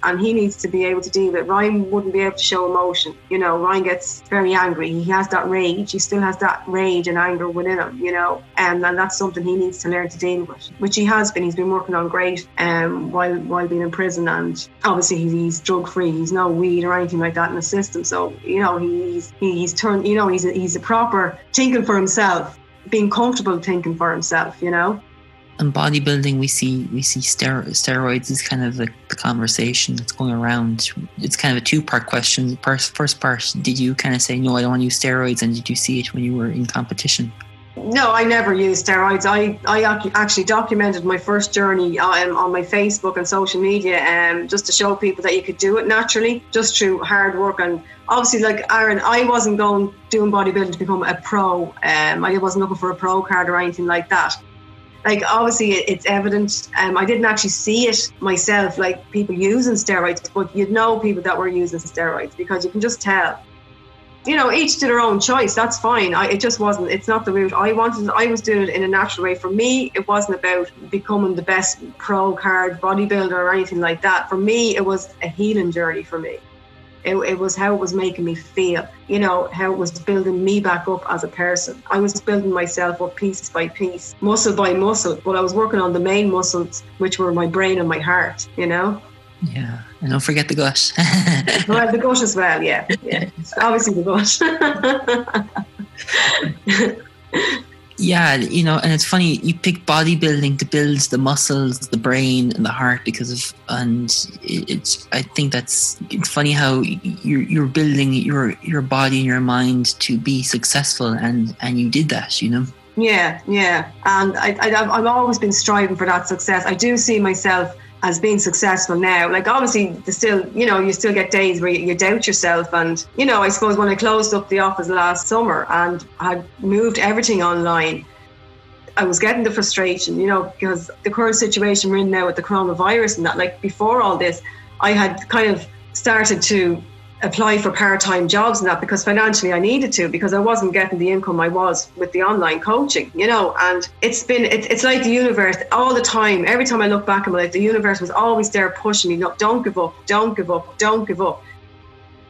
and he needs to be able to deal with it. Ryan wouldn't be able to show emotion. You know, Ryan gets very angry. He has that rage. He still has that rage and anger within him, you know, and, and that's something he needs to learn to deal with, which he has been. He's been working on great um, while while being in prison. And obviously, he's, he's drug free. He's no weed or anything like that in the system. So, you know, he's he's turned, you know, he's a, he's a proper thinking for himself, being comfortable thinking for himself, you know in bodybuilding we see we see steroids is kind of the, the conversation that's going around it's kind of a two part question the first, first part did you kind of say no i don't want to use steroids and did you see it when you were in competition no, I never used steroids. I, I actually documented my first journey um, on my Facebook and social media um, just to show people that you could do it naturally, just through hard work. And obviously, like Aaron, I wasn't going doing bodybuilding to become a pro. Um, I wasn't looking for a pro card or anything like that like obviously it's evident. Um, I didn't actually see it myself, like people using steroids, but you'd know people that were using steroids because you can just tell. You know, each to their own choice. That's fine. I, it just wasn't. It's not the route I wanted. I was doing it in a natural way. For me, it wasn't about becoming the best pro card bodybuilder or anything like that. For me, it was a healing journey. For me. It, it, was how it was making me feel, you know, how it was building me back up as a person. I was building myself up piece by piece, muscle by muscle, but I was working on the main muscles, which were my brain and my heart, you know? Yeah, and don't forget the gut. well, the gut as well, yeah. yeah. Obviously, the gut. Yeah, you know, and it's funny you pick bodybuilding to build the muscles, the brain, and the heart because of, and it's. I think that's it's funny how you're you're building your your body and your mind to be successful, and and you did that, you know. Yeah, yeah, and I, I I've always been striving for that success. I do see myself as being successful now. Like obviously, there's still you know you still get days where you, you, doubt yourself, and you know I suppose when I closed up the office last summer and had moved everything online. I was getting the frustration, you know, because the current situation we're in now with the coronavirus and that, like before all this, I had kind of started to apply for part-time jobs and that because financially I needed to because I wasn't getting the income I was with the online coaching, you know. And it's been it, it's like the universe all the time. Every time I look back in my life, the universe was always there pushing me. Look, don't give up, don't give up, don't give up.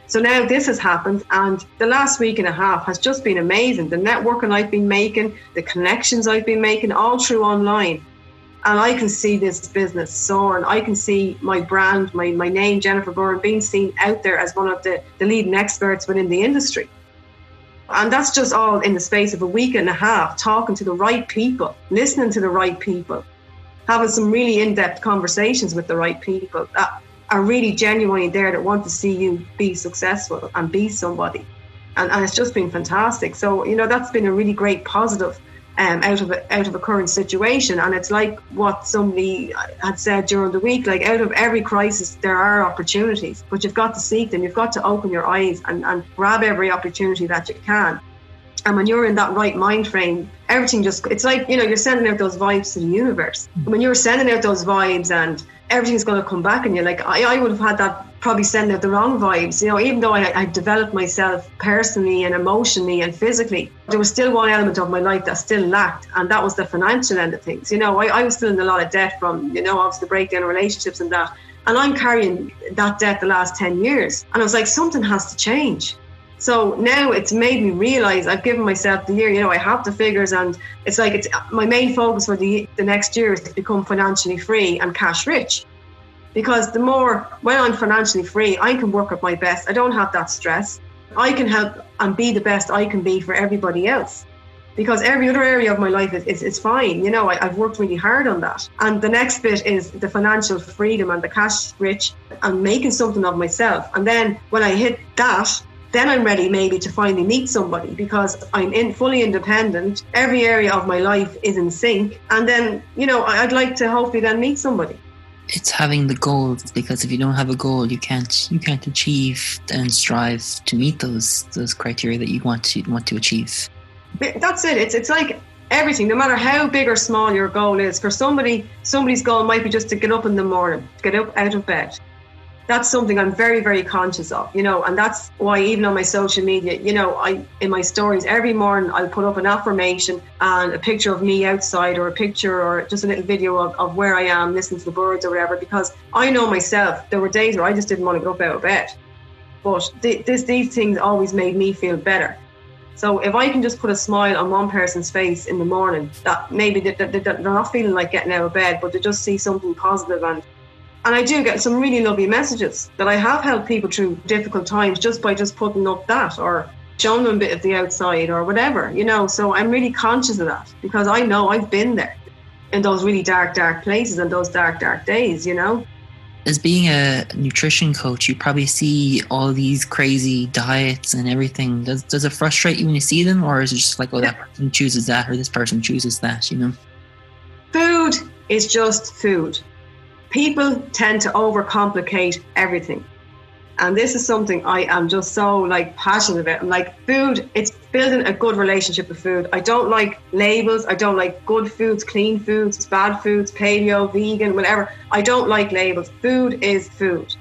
So now this has happened, and the last week and a half has just been amazing. The networking I've been making, the connections I've been making, all through online and I can see this business soaring. I can see my brand, my, my name, Jennifer Byrne, being seen out there as one of the, the leading experts within the industry. And that's just all in the space of a week and a half, talking to the right people, listening to the right people, having some really in depth conversations with the right people that are really genuinely there that want to see you be successful and be somebody. And, and it's just been fantastic. So, you know, that's been a really great positive um, out of a, out of a current situation. And it's like what somebody had said during the week: like out of every crisis, there are opportunities, but you've got to seek them. You've got to open your eyes and, and grab every opportunity that you can. And when you're in that right mind frame, everything just, it's like, you know, you're sending out those vibes to the universe. When you're sending out those vibes and everything's going to come back and you're like, I, I would have had that probably sending out the wrong vibes. You know, even though I, I developed myself personally and emotionally and physically, there was still one element of my life that still lacked, and that was the financial end of things. You know, I, I was still in a lot of debt from, you know, obviously the breakdown of relationships and that. And I'm carrying that debt the last 10 years. And I was like, something has to change. So now it's made me realize I've given myself the year, you know, I have the figures and it's like it's my main focus for the, the next year is to become financially free and cash rich because the more when I'm financially free, I can work at my best. I don't have that stress. I can help and be the best I can be for everybody else. Because every other area of my life is, is, is fine. You know, I, have worked really hard on that. And the next bit is the financial freedom and the cash rich and making something of myself. And then when I hit that, then I'm ready maybe to finally meet somebody because I'm in fully independent. Every area of my life is in sync. And then, you know, I'd like to hopefully then meet somebody it's having the goals because if you don't have a goal you can't you can't achieve and strive to meet those those criteria that you want to want to achieve. That's it. It's it's like everything no matter how big or small your goal is for somebody somebody's goal might be just to get up in the morning get up out of bed that's something I'm very, very conscious of, you know, and that's why even on my social media, you know, I in my stories every morning I'll put up an affirmation and a picture of me outside or a picture or just a little video of, of where I am listening to the birds or whatever, because I know myself there were days where I just didn't want to get up out of bed. But th- this, these things always made me feel better. So if I can just put a smile on one person's face in the morning, that maybe they're, they're not feeling like getting out of bed, but they just see something positive and and I do get some really lovely messages that I have helped people through difficult times just by just putting up that or showing them a bit of the outside or whatever, you know. So I'm really conscious of that because I know I've been there in those really dark, dark places and those dark, dark days, you know. As being a nutrition coach, you probably see all these crazy diets and everything. Does does it frustrate you when you see them, or is it just like, oh, that person chooses that, or this person chooses that? You know. Food is just food people tend to overcomplicate everything. And this is something I am just so like passionate about. I'm like food, it's building a good relationship with food. I don't like labels. I don't like good foods, clean foods, bad foods, paleo, vegan, whatever. I don't like labels. Food is food.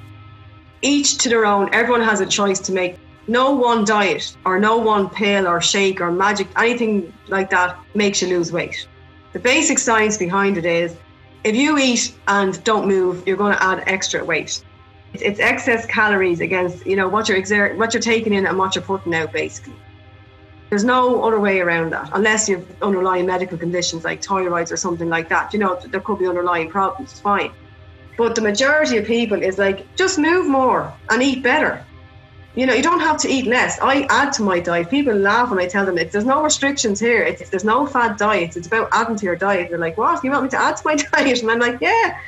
Each to their own. Everyone has a choice to make. No one diet or no one pill or shake or magic, anything like that makes you lose weight. The basic science behind it is if you eat and don't move, you're going to add extra weight. It's excess calories against you know what you're exert, what you're taking in and what you're putting out, basically. There's no other way around that, unless you have underlying medical conditions like thyroids or something like that. You know, there could be underlying problems. It's fine. But the majority of people is like, just move more and eat better. You know, you don't have to eat less. I add to my diet. People laugh when I tell them it's, there's no restrictions here. It's, there's no fad diets. It's about adding to your diet. They're like, what? You want me to add to my diet? And I'm like, yeah.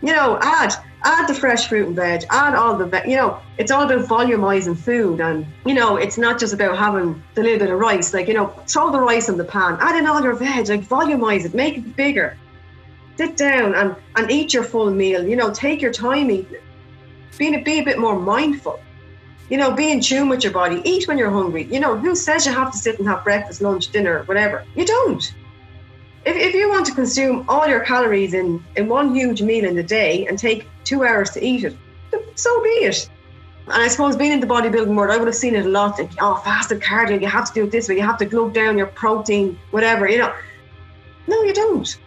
You know, add add the fresh fruit and veg. Add all the veg. You know, it's all about volumizing food, and you know, it's not just about having the little bit of rice. Like you know, throw the rice in the pan. Add in all your veg. Like volumize it. Make it bigger. Sit down and and eat your full meal. You know, take your time eating. Being be a bit more mindful you know, be in tune with your body. Eat when you're hungry. You know, who says you have to sit and have breakfast, lunch, dinner, whatever? You don't. If, if you want to consume all your calories in, in one huge meal in the day and take two hours to eat it, so be it. And I suppose being in the bodybuilding world, I would have seen it a lot. Like, oh, fasted cardio, you have to do it this way, you have to glug down your protein, whatever, you know. No, you don't.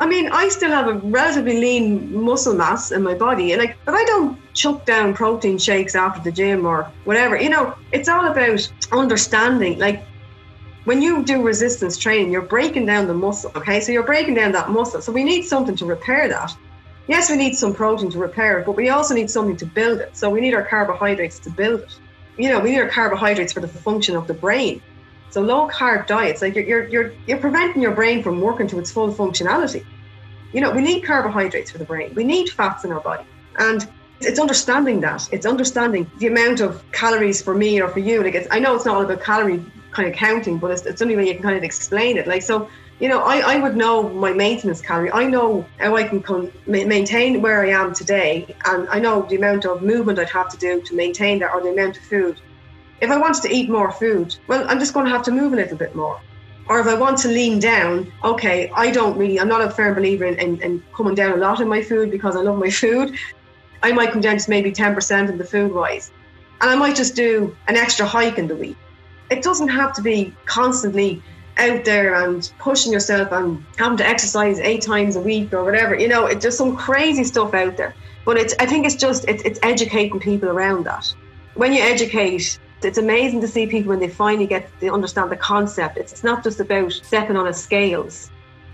I mean, I still have a relatively lean muscle mass in my body, and like, but I don't chuck down protein shakes after the gym or whatever. You know, it's all about understanding. Like, when you do resistance training, you're breaking down the muscle. Okay, so you're breaking down that muscle. So we need something to repair that. Yes, we need some protein to repair it, but we also need something to build it. So we need our carbohydrates to build it. You know, we need our carbohydrates for the function of the brain. So low carb diets, like you're, you're, you're, you're preventing your brain from working to its full functionality. You know, we need carbohydrates for the brain. We need fats in our body. And it's understanding that. It's understanding the amount of calories for me or for you. Like, I know it's not all about calorie kind of counting, but it's, it's only way you can kind of explain it. Like, so, you know, I, I would know my maintenance calorie. I know how I can con- maintain where I am today. And I know the amount of movement I'd have to do to maintain that or the amount of food if I wanted to eat more food, well, I'm just going to have to move a little bit more. Or if I want to lean down, okay, I don't really, I'm not a firm believer in, in, in coming down a lot in my food because I love my food. I might come down to maybe 10% in the food wise. And I might just do an extra hike in the week. It doesn't have to be constantly out there and pushing yourself and having to exercise eight times a week or whatever. You know, it's just some crazy stuff out there. But it's I think it's just it's, it's educating people around that. When you educate it's amazing to see people when they finally get to understand the concept. It's, it's not just about stepping on a scales.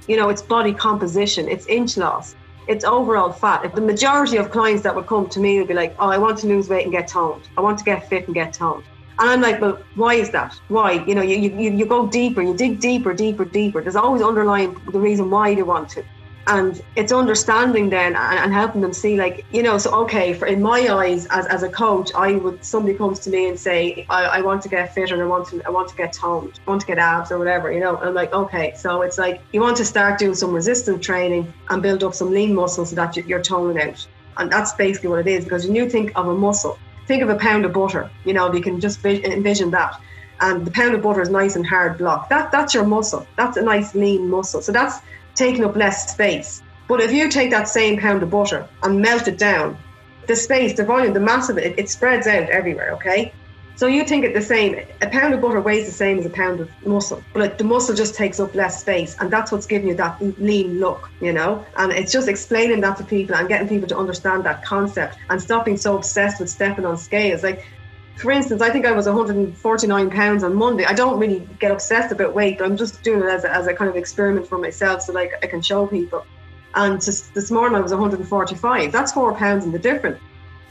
You know, it's body composition, it's inch loss, it's overall fat. If the majority of clients that would come to me would be like, "Oh, I want to lose weight and get toned. I want to get fit and get toned." And I'm like, well, why is that? Why? You know, you, you, you go deeper, you dig deeper, deeper, deeper. There's always underlying the reason why they want to and it's understanding then and, and, helping them see like you know so okay for in my eyes as, as a coach i would somebody comes to me and say I, I want to get fitter and i want to i want to get toned i want to get abs or whatever you know? And i'm like okay so it's like you want to start doing some resistance training and build up some lean muscle so that you're toning out. And that's basically what it is because when you think of a muscle. Think of a pound of butter you know you can just envision that. And the pound of butter is nice and hard block. That that's your muscle. That's a nice lean muscle. So that's taking up less space. But if you take that same pound of butter and melt it down, the space, the volume, the mass of it, it, spreads out everywhere, okay? So you think it the same. A pound of butter weighs the same as a pound of muscle, but the muscle just takes up less space, and that's what's giving you that lean look, you know. And it's just explaining that to people and getting people to understand that concept and stop being so obsessed with stepping on scales. Like for instance, I think I was 149 pounds on Monday. I don't really get obsessed about weight, I'm just doing it as a, as a kind of experiment for myself so like I can show people. And just this morning I was 145. That's four pounds in the difference.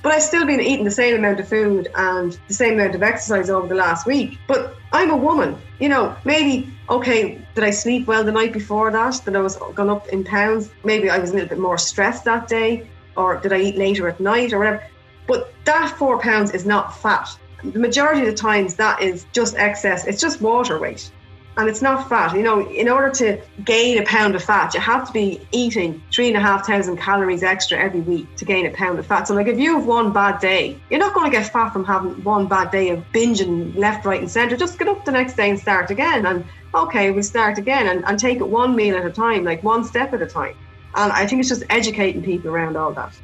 But I've still been eating the same amount of food and the same amount of exercise over the last week. But I'm a woman, you know, maybe, okay, did I sleep well the night before that? That I was gone up in pounds? Maybe I was a little bit more stressed that day. Or did I eat later at night or whatever? But that four pounds is not fat. The majority of the times, that is just excess. It's just water weight. And it's not fat. You know, in order to gain a pound of fat, you have to be eating three and a half thousand calories extra every week to gain a pound of fat. So, like, if you have one bad day, you're not going to get fat from having one bad day of binging left, right, and centre. Just get up the next day and start again. And okay, we'll start again and, and take it one meal at a time, like one step at a time. And I think it's just educating people around all that.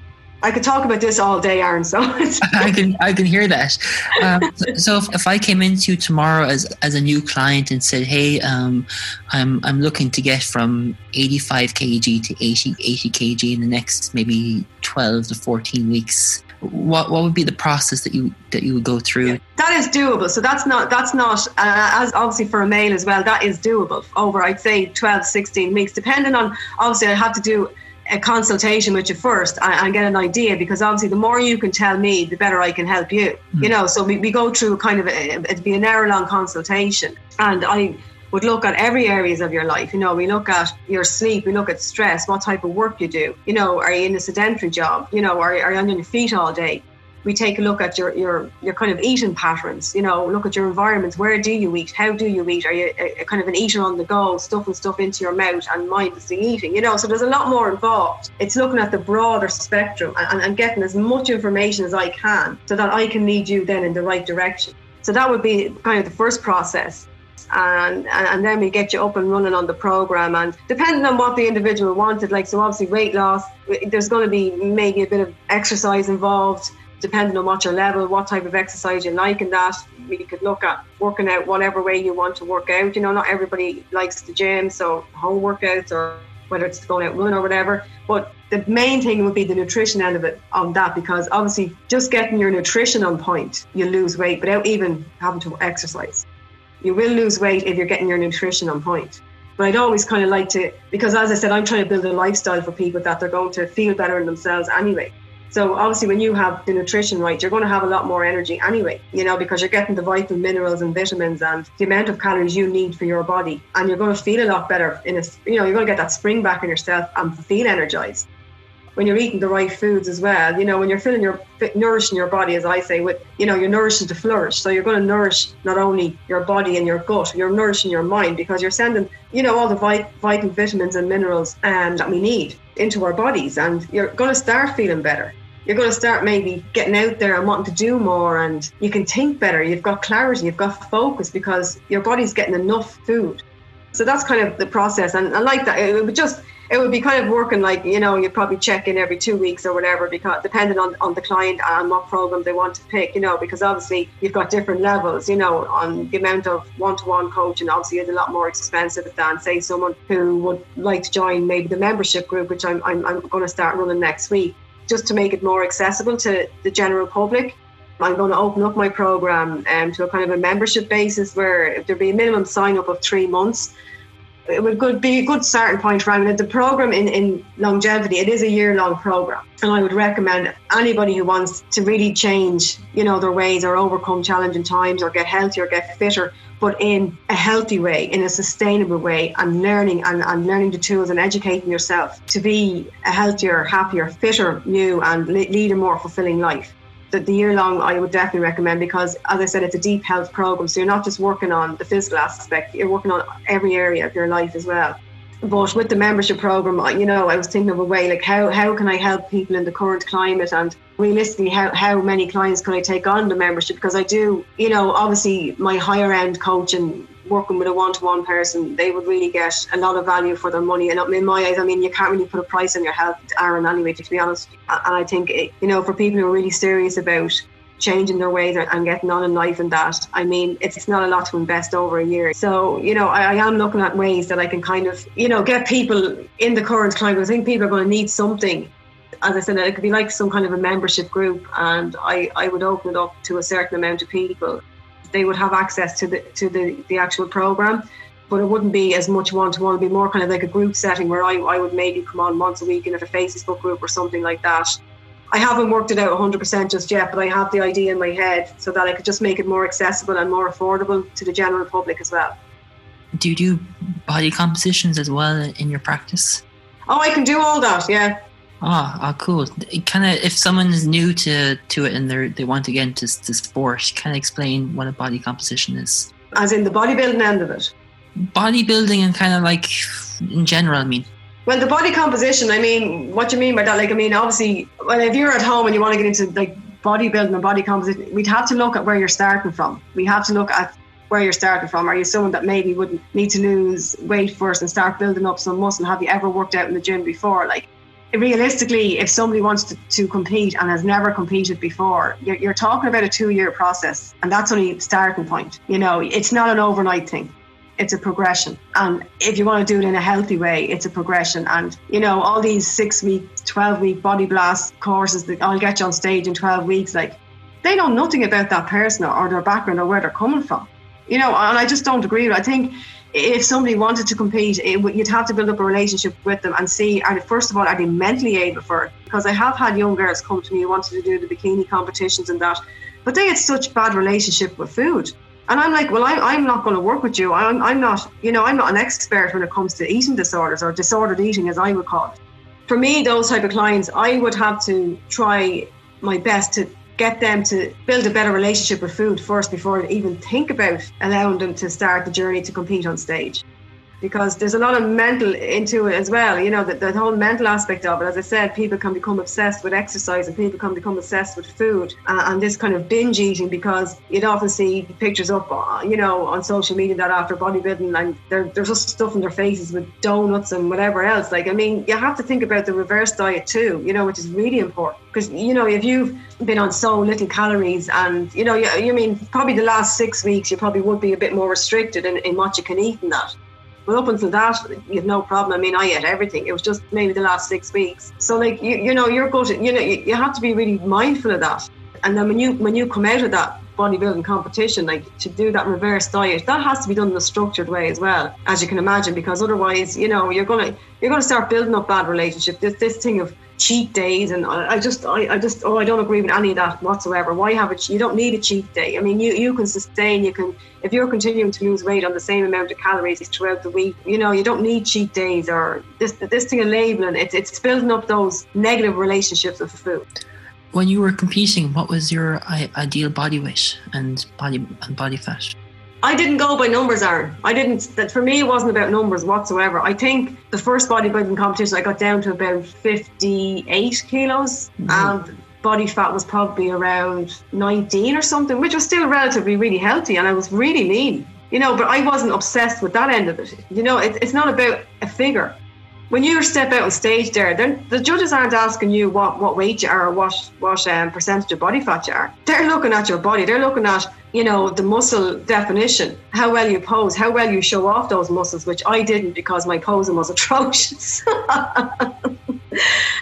I could talk about this all day, Aaron. So I can I can hear that. Um, so if, if I came into you tomorrow as as a new client and said, "Hey, um, I'm I'm looking to get from 85 kg to 80 80 kg in the next maybe 12 to 14 weeks," what what would be the process that you that you would go through? That is doable. So that's not that's not uh, as obviously for a male as well. That is doable over I'd say 12 16 weeks, depending on obviously I have to do a consultation with you first and, and, get an idea because obviously the more you can tell me, the better I can help you. Mm. You know, so we, we go through kind of a, it'd be an hour long consultation, and I would look at every areas of your life. You know, we look at your sleep, we look at stress, what type of work you do. You know, are you in a sedentary job? You know, are, are you on your feet all day? We take a look at your your your kind of eating patterns. You know, look at your environment. Where do you eat? How do you eat? Are you a, a kind of an eater on the go, stuffing stuff into your mouth and mindlessly eating? You know, so there's a lot more involved. It's looking at the broader spectrum and, and getting as much information as I can so that I can lead you then in the right direction. So that would be kind of the first process. And, and then we get you up and running on the program and depending on what the individual wanted like so obviously weight loss there's going to be maybe a bit of exercise involved depending on what your level, what type of exercise you like, and that we could look at working out whatever way you want to work out. You know, not everybody likes the gym, so home workouts or whether it's going out running or whatever. But the main thing would be the nutrition end of it on that because obviously just getting your nutrition on point, you lose weight without even having to exercise. You will lose weight if you're getting your nutrition on point. But I'd always kind of like to, because as I said, I'm trying to build a lifestyle for people that they're going to feel better in themselves anyway. So obviously, when you have the nutrition right, you're going to have a lot more energy anyway. You know, because you're getting the vital minerals and vitamins and the amount of calories you need for your body, and you're going to feel a lot better. In a, you know, you're going to get that spring back in yourself and feel energized. When you're eating the right foods as well, you know, when you're filling your nourishing your body, as I say, with you know, you're nourishing to flourish. So you're going to nourish not only your body and your gut, you're nourishing your mind because you're sending, you know, all the vital vitamins and minerals um, that we need into our bodies, and you're going to start feeling better you're going to start maybe getting out there and wanting to do more and you can think better. You've got clarity you've got focus because your body's getting enough food. So that's kind of the process and I like that. It would just it would be kind of working like you know you probably check in every two weeks or whatever because depending on, on the client and what program they want to pick you know because obviously you've got different levels you know on the amount of one-to-one coaching obviously is a lot more expensive than say someone who would like to join maybe the membership group which I'm, I'm, I'm going to start running next week just to make it more accessible to the general public. I'm going to open up my program um, to a kind of a membership basis where there'd be a minimum sign up of three months. It would be a good starting point for anyone. The program in, in longevity, it is a year long program. And I would recommend anybody who wants to really change, you know, their ways or overcome challenging times or get healthier, get fitter, but in a healthy way, in a sustainable way, and learning and, and learning the tools and educating yourself to be a healthier, happier, fitter, new, and lead a more fulfilling life. The, the year long, I would definitely recommend because, as I said, it's a deep health program. So you're not just working on the physical aspect, you're working on every area of your life as well. But with the membership program, you know, I was thinking of a way like how, how can I help people in the current climate and realistically how, how many clients can I take on the membership? Because I do, you know, obviously my higher end coach and working with a one-to-one person, they would really get a lot of value for their money. And in my eyes, I mean, you can't really put a price on your health, Aaron, anyway, to be honest. And I think, it, you know, for people who are really serious about changing their ways and getting on in life and that. I mean, it's not a lot to invest over a year. So, you know, I, I, am looking at ways that I can kind of, you know, get people in the current climate. I think people are going to need something. As I said, it could be like some kind of a membership group, and I, I would open it up to a certain amount of people. They would have access to the to the, the actual program, but it wouldn't be as much one to one. It'd be more kind of like a group setting where I, I would maybe come on once a week in a Facebook group or something like that I haven't worked it out 100% just yet, but I have the idea in my head so that I could just make it more accessible and more affordable to the general public as well. Do you do body compositions as well in your practice? Oh, I can do all that, yeah. Oh, oh cool. Kind of, if someone is new to, to it and they they want to get into the sport, kind of explain what a body composition is. As in the bodybuilding end of it? Bodybuilding and kind of like in general, I mean. Well, the body composition, I mean, what do you mean by that? Like, I mean, obviously, well, if you're at home and you want to get into like bodybuilding and body composition, we'd have to look at where you're starting from. We have to look at where you're starting from. Are you someone that maybe wouldn't need to lose weight first and start building up some muscle? Have you ever worked out in the gym before? Like, realistically, if somebody wants to, to compete and has never competed before, you're, you're talking about a two year process, and that's only starting point. You know, it's not an overnight thing it's a progression. And if you want to do it in a healthy way, it's a progression. And, you know, all these six week, 12 week body blast courses that I'll get you on stage in 12 weeks, like, they know nothing about that person or, their background or where they're coming from. You know, and I just don't agree. I think if somebody wanted to compete, it, you'd have to build up a relationship with them and see, are they, first of all, are they mentally able for it? Because I have had young girls come to me who wanted to do the bikini competitions and that, but they had such bad relationship with food. And I'm like, well, I, I'm not going to work with you. I'm, I'm not, you know, I'm not an expert when it comes to eating disorders or disordered eating, as I would call it. For me, those type of clients, I would have to try my best to get them to build a better relationship with food first before even think about allowing them to start the journey to compete on stage because there's a lot of mental into it as well. You know, the, the whole mental aspect of it. As I said, people can become obsessed with exercise and people can become obsessed with food uh, and this kind of binge eating because you'd often see pictures up, uh, you know, on social media that after bodybuilding and they're, they're just stuffing their faces with donuts and whatever else. Like, I mean, you have to think about the reverse diet too, you know, which is really important because, you know, if you've been on so little calories and, you know, you, you mean probably the last six weeks, you probably would be a bit more restricted in, in what you can eat and that. But up until that, you have no problem. I mean, I ate everything. It was just maybe the last six weeks. So, like, you, you know, you're good. You know, you, you have to be really mindful of that. And then when you when you come out of that bodybuilding competition, like to do that reverse diet, that has to be done in a structured way as well, as you can imagine, because otherwise, you know, you're gonna you're gonna start building up bad relationship. This this thing of cheat days and I, just I, I just oh I don't agree with any of that whatsoever. Why have it? You don't need a cheat day. I mean, you you can sustain. You can if you're continuing to lose weight on the same amount of calories throughout the week. You know, you don't need cheat days or this this thing of labeling. It's it's building up those negative relationships with food when you were competing, what was your ideal body weight and body and body fat? I didn't go by numbers, Aaron. I didn't. That for me, it wasn't about numbers whatsoever. I think the first bodybuilding competition, I got down to about fifty-eight kilos, mm-hmm. and body fat was probably around nineteen or something, which was still relatively really healthy, and I was really lean. You know, but I wasn't obsessed with that end of it. You know, it, it's not about a figure when you step out on stage there, the judges aren't asking you what, what weight you are or what, what um, percentage of body fat you are. They're looking at your body. They're looking at, you know, the muscle definition, how well you pose, how well you show off those muscles, which I didn't because my posing was atrocious.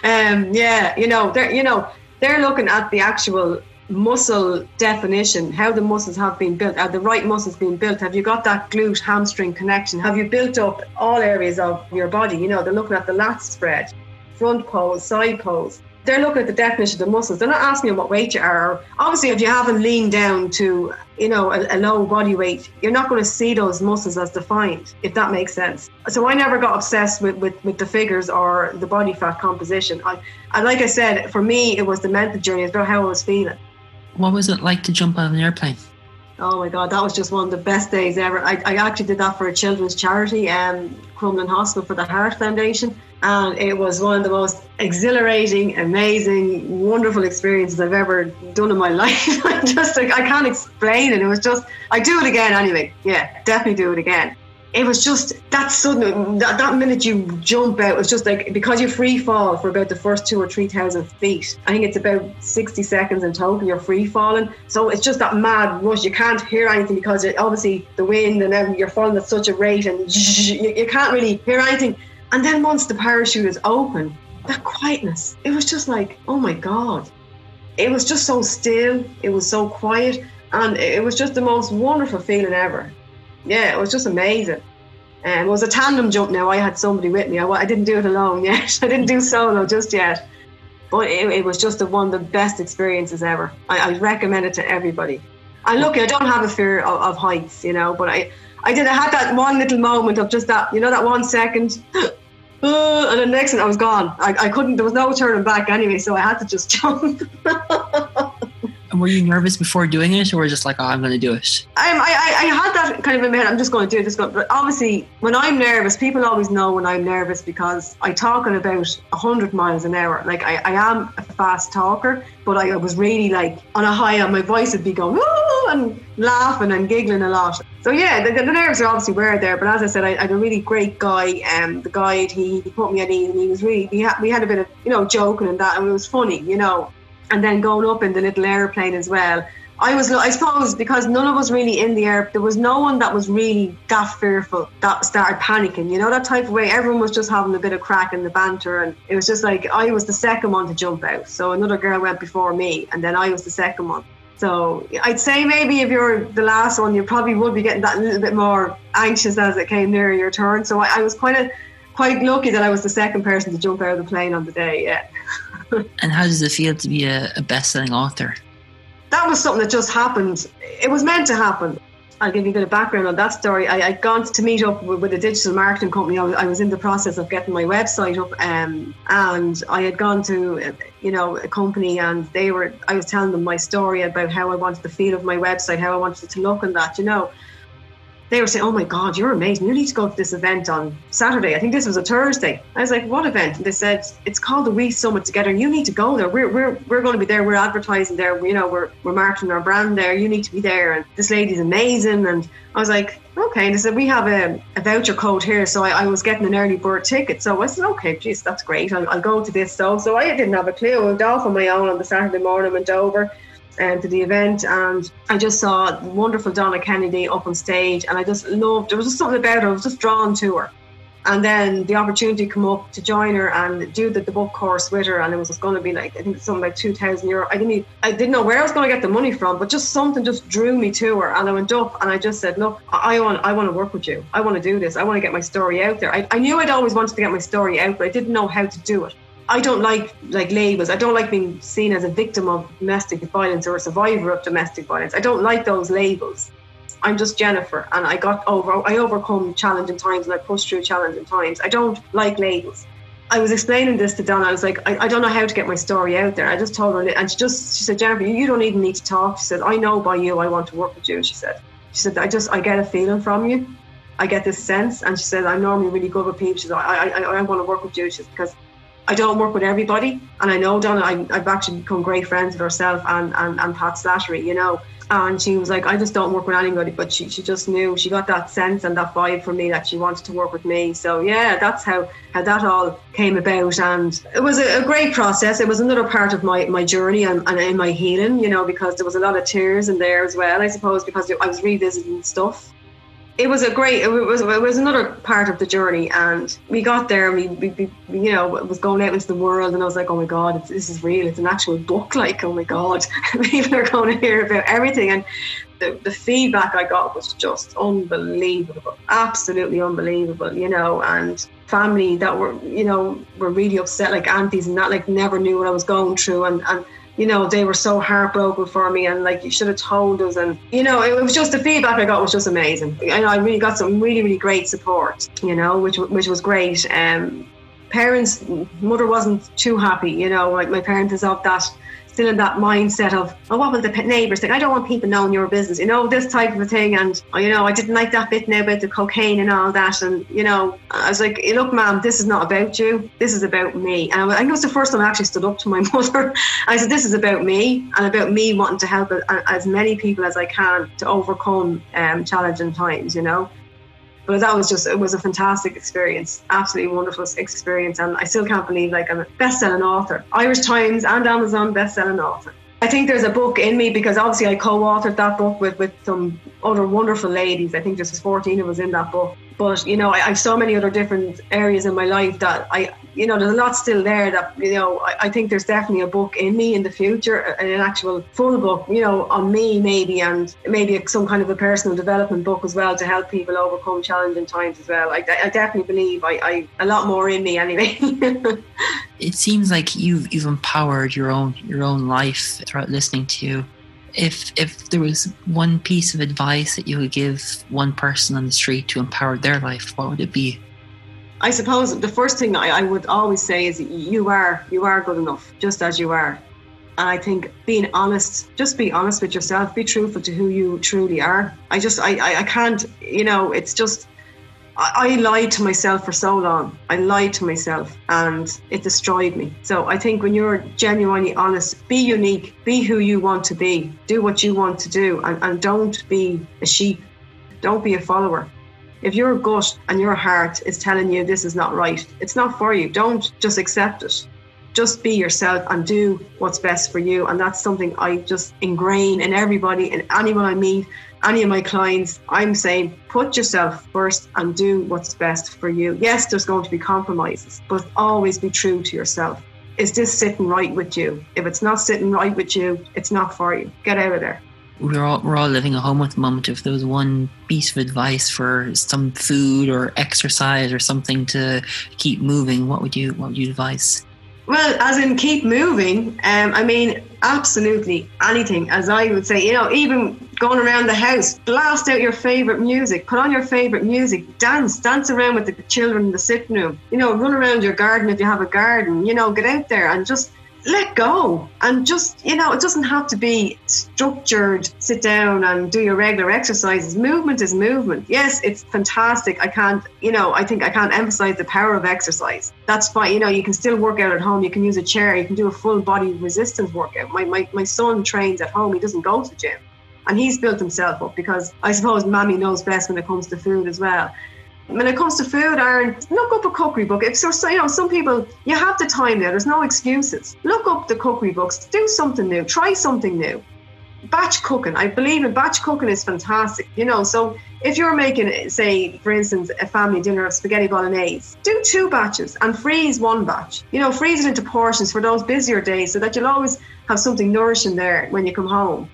um, yeah, you know, they're, you know, they're looking at the actual muscle definition, how the muscles have been built, are the right muscles being built? Have you got that glute hamstring connection? Have you built up all areas of your body? You know, they're looking at the lat spread, front pose, side pose. They're looking at the definition of the muscles. They're not asking you what weight you are. Obviously, if you haven't leaned down to, you know, a, a low body weight, you're not going to see those muscles as defined, if that makes sense. So I never got obsessed with, with, with the figures or the body fat composition. I, and like I said, for me, it was the mental journey. It's about how I was feeling. What was it like to jump of an airplane? Oh my God, that was just one of the best days ever. I, I actually did that for a children's charity, um, Crumlin Hospital for the Heart Foundation. And it was one of the most exhilarating, amazing, wonderful experiences I've ever done in my life. I just, like I can't explain it. It was just, I do it again anyway. Yeah, definitely do it again it was just that sudden that, that minute you jump out it's just like because you free fall for about the first two or three thousand feet i think it's about 60 seconds in total you're free falling. So it's just that mad rush. You can't hear anything because it, obviously the wind and you're falling at such a rate and you, you can't really hear anything. And then once the parachute is open that quietness it was just like oh my god. It was just so still it was so quiet and it was just the most wonderful feeling ever yeah, it was just amazing. And um, it was a tandem jump now. I had somebody with me. I, I didn't do it alone yet. I didn't do solo just yet. But it, it was just a, one of the best experiences ever. I, I recommend it to everybody. And look, I don't have a fear of, of, heights, you know, but I, I did. I had that one little moment of just that, you know, that one second, uh, and the next thing I was gone. I, I couldn't. There was no turning back anyway, so I had to just jump. Were you nervous before doing it, or just like, oh, I'm going to do it? Um, I, I, I had that kind of in my head. I'm just going to do this. But obviously, when I'm nervous, people always know when I'm nervous because I talk at about 100 miles an hour. Like I, I am a fast talker, but I was really like on a high, and my voice would be going Woo! and laughing and giggling a lot. So yeah, the, the nerves are obviously were there. But as I said, I, I had a really great guy. Um, the guide he, he put me at ease, and he was really had we had a bit of you know joking and that, and it was funny, you know and then going up in the little airplane as well. I was, I suppose, because none of us really in the air, there was no one that was really that fearful that started panicking. You know, that type of way. Everyone was just having a bit of crack in the banter, and it was just like I was the second one to jump out. So another girl went before me, and then I was the second one. So I'd say maybe if you're the last one, you probably would be getting that little bit more anxious as it came near your turn. So I, I was quite a, quite lucky that I was the second person to jump out of the plane on the day. Yeah. and how does it feel to be a, a best-selling author? That was something that just happened. It was meant to happen. I'll give you a bit of background on that story. I, had gone to meet up with, with, a digital marketing company. I was, I was, in the process of getting my website up, um, and I had gone to, you know, a company, and they were. I was telling them my story about how I wanted the feel of my website, how I wanted it to look, and that, you know they were saying, "Oh my God, you're amazing! You need to go to this event on Saturday. I think this was a Thursday." I was like, "What event?" And they said, "It's called the We Summit Together. You need to go there. We're we're we're going to be there. We're advertising there. You know, we're we're marketing our brand there. You need to be there." And this lady's amazing. And I was like, "Okay." And they said, "We have a, a voucher code here." So I, I, was getting an early bird ticket. So I said, "Okay, geez, that's great. I'll, I'll go to this." So so I didn't have a clue. I went off on my own on the Saturday morning, went over um, to the event, and I just saw wonderful Donna Kennedy up on stage, and I just loved. There was just something about her. I was just drawn to her. And then the opportunity come up to join her and do the, the book course with her, and it was going to be like I think something like two thousand euro. I didn't even, I didn't know where I was going to get the money from, but just something just drew me to her, and I went up and I just said, look, I want I want to work with you. I want to do this. I want to get my story out there. I, I knew I'd always wanted to get my story out, but I didn't know how to do it. I don't like like labels. I don't like being seen as a victim of domestic violence or a survivor of domestic violence. I don't like those labels. I'm just Jennifer, and I got over. I overcome challenging times, and I push through challenging times. I don't like labels. I was explaining this to Donna. I was like, I, I, don't know how to get my story out there. I just told her, and she just she said, Jennifer, you don't even need to talk. She said, I know by you, I want to work with you. She said, she said, I just I get a feeling from you. I get this sense, and she said, I'm normally really good with people. She said, I I, I want to work with you. She said, because I don't work with everybody. And I know Donna, I, have actually become great friends with herself and, and, and Pat Slattery, you know. And she was like, I just don't work with anybody. But she, she just knew, she got that sense and that vibe from me that she wanted to work with me. So, yeah, that's how, how that all came about. And it was a, a great process. It was another part of my, my journey and, and in my healing, you know, because there was a lot of tears in there as well, I suppose, because I was revisiting stuff it was a great it was it was another part of the journey. And we got there and we, we, we you know was going out into the world and I was like oh my god this is real. It's an actual book like oh my god. People are going to hear about everything. And the, the feedback I got was just unbelievable absolutely unbelievable you know. And family that were you know were really upset like aunties and that like never knew what I was going through. And and you know, they were so heartbroken for me and like, you should have told us. And, you know, it was just the feedback I got was just amazing. And I really got some really, really great support, you know, which, which was great. Um, parents, mother wasn't too happy, you know, like my parents is of that still in that mindset of, oh, what will the neighbours think? I don't want people knowing your business, you know, this type of a thing. And, you know, I didn't like that bit now about the cocaine and all that. And, you know, I was like, look, ma'am, this is not about you. This is about me. And I think it was the first time I actually stood up to my mother. I said, this is about me and about me wanting to help as many people as I can to overcome um, challenging times, you know. But that was just, it was a fantastic experience, absolutely wonderful experience. And I still can't believe like I'm a best selling author, Irish Times and Amazon best selling author. I think there's a book in me because obviously I co-authored that book with, with some other wonderful ladies. I think there's 14 of us in that book. But you know, I, I have so many other different areas in my life that I you know, there's a lot still there that, you know, I, I, think there's definitely a book in me in the future, an actual full book, you know, on me maybe, and maybe some kind of a personal development book as well to help people overcome challenging times as well. I, I definitely believe I, I a lot more in me anyway. it seems like you've you've empowered your own your own life throughout listening to you. If if there was one piece of advice that you would give one person on the street to empower their life, what would it be? I suppose the first thing I, I would always say is you are you are good enough just as you are. And I think being honest, just be honest with yourself, be truthful to who you truly are. I just, I, I can't, you know, it's just, I, I lied to myself for so long. I lied to myself and it destroyed me. So I think when you're genuinely honest, be unique, be who you want to be, do what you want to do, and, and don't be a sheep, don't be a follower. If your gut and your heart is telling you this is not right, it's not for you. Don't just accept it. Just be yourself and do what's best for you. And that's something I just ingrain in everybody and anyone I meet, any of my clients. I'm saying put yourself first and do what's best for you. Yes, there's going to be compromises, but always be true to yourself is this sitting right with you? If it's not sitting right with you, it's not for you. Get out of there. We're all, we're all living at home at the moment. If there was one piece of advice for some food or exercise or something to keep moving, what would you what would you advise? Well, as in keep moving. Um, I mean, absolutely anything. As I would say, you know, even going around the house, blast out your favorite music, put on your favorite music, dance, dance around with the children in the sitting room. You know, run around your garden if you have a garden. You know, get out there and just let go and just you know it doesn't have to be structured sit down and do your regular exercises. Movement is movement. Yes it's fantastic. I can't you know i think i can't emphasize the power of exercise. That's fine you know you can still work out at home. You can use a chair. You can do a full body resistance workout. My, my, my son trains at home. He doesn't go to the gym. And he's built himself up because i suppose mammy knows best when it comes to food as well when it comes to food, Aaron, look up a cookery book. If so, you know, some people you have the time there. There's no excuses. Look up the cookery books. Do something new. Try something new. Batch cooking. I believe in batch cooking is fantastic. You know, so if you're making, say, for instance, a family dinner of spaghetti bolognese, do two batches and freeze one batch. You know, freeze it into portions for those busier days so that you'll always have something nourishing there when you come home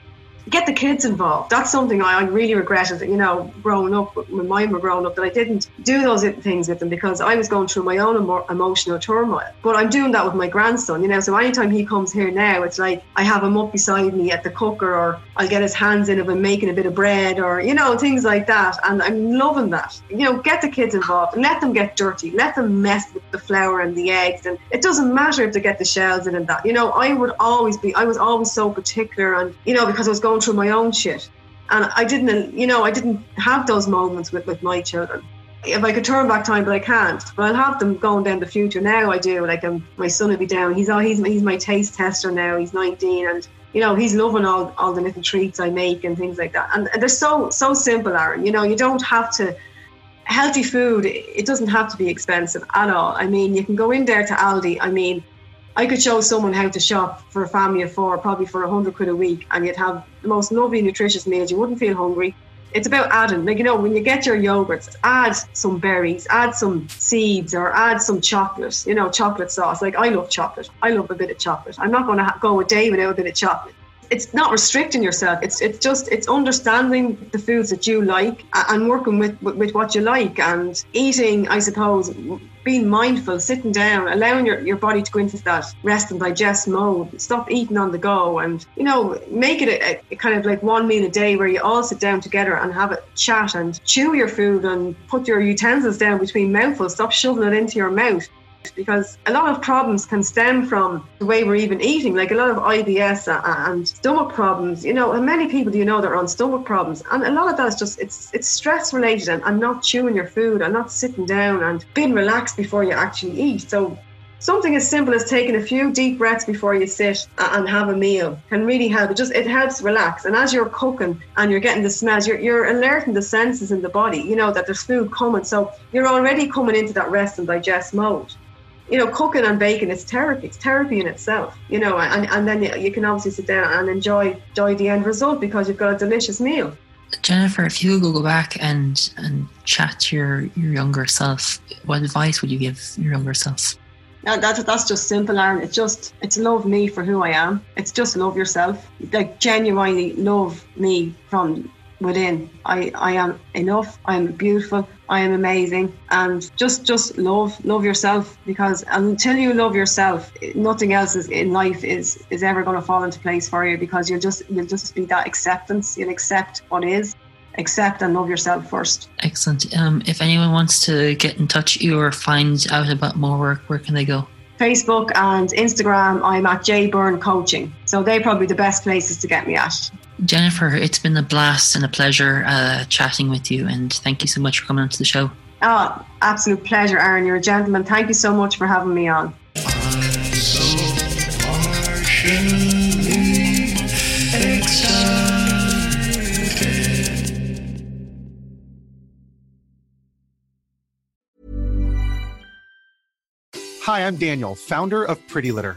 get the kids involved. That's something I, I really regretted, you know, growing up, when mine were growing up, that I didn't do those things with them because I was going through my own emo- emotional turmoil. But I'm doing that with my grandson, you know, so anytime he comes here now, it's like I have him up beside me at the cooker or I'll get his hands in if I'm making a bit of bread or, you know, things like that. And I'm loving that. You know, get the kids involved let them get dirty, let them mess with the flour and the eggs. And it doesn't matter if they get the shells in and that. You know, I would always be, I was always so particular and, you know, because I was going through my own shit. And I didn't, you know, I didn't have those moments with, with my children. If I could turn back time, but I can't. But I'll have them going down the future. Now I do. Like um, my son will be down. He's all he's he's my taste tester now. He's 19, and you know he's loving all all the little treats I make and things like that. And, and they're so so simple, Aaron. You know, you don't have to healthy food. It doesn't have to be expensive at all. I mean, you can go in there to Aldi. I mean, I could show someone how to shop for a family of four, probably for a hundred quid a week, and you'd have the most lovely, nutritious meals. You wouldn't feel hungry. It's about adding, like you know, when you get your yogurts, add some berries, add some seeds, or add some chocolate. You know, chocolate sauce. Like I love chocolate. I love a bit of chocolate. I'm not going to ha- go a day without a bit of chocolate it's not restricting yourself. It's it's just it's understanding the foods that you like and working with, with, with what you like and eating. I suppose being mindful, sitting down, allowing your, your body to go into that rest and digest mode. Stop eating on the go, and you know make it a, a kind of like one meal a day where you all sit down together and have a chat and chew your food and put your utensils down between mouthfuls. Stop shoving it into your mouth because a lot of problems can stem from the way we're even eating, like a lot of IBS and stomach problems. You know, and many people do you know that are on stomach problems, and a lot of that is just it's it's stress related and, and not chewing your food and not sitting down and being relaxed before you actually eat. So something as simple as taking a few deep breaths before you sit and have a meal can really help. It just it helps relax. And as you're cooking and you're getting the smells, you're, you're alerting the senses in the body. You know that there's food coming, so you're already coming into that rest and digest mode you know, cooking and baking is therapy. It's therapy in itself, you know, and, and then you, you can obviously sit down and enjoy enjoy the end result because you've got a delicious meal. Jennifer, if you could go back and and chat to your, your younger self, what advice would you give your younger self? Yeah, that's that's just simple, Aaron. It's just it's love me for who I am. It's just love yourself. Like genuinely love me from within. I, I am enough. I'm beautiful. I am amazing. And just just love love yourself because until you love yourself, nothing else is in life is is ever going to fall into place for you because you'll just you'll just be that acceptance. You'll accept what is. Accept and love yourself first. Excellent. Um, if anyone wants to get in touch with you or find out about more work, where can they go? Facebook and Instagram, I'm at J Byrne Coaching. So they're probably the best places to get me at. Jennifer, it's been a blast and a pleasure uh, chatting with you, and thank you so much for coming onto the show. Oh, absolute pleasure, Aaron. You're a gentleman. Thank you so much for having me on. Hi, I'm Daniel, founder of Pretty Litter.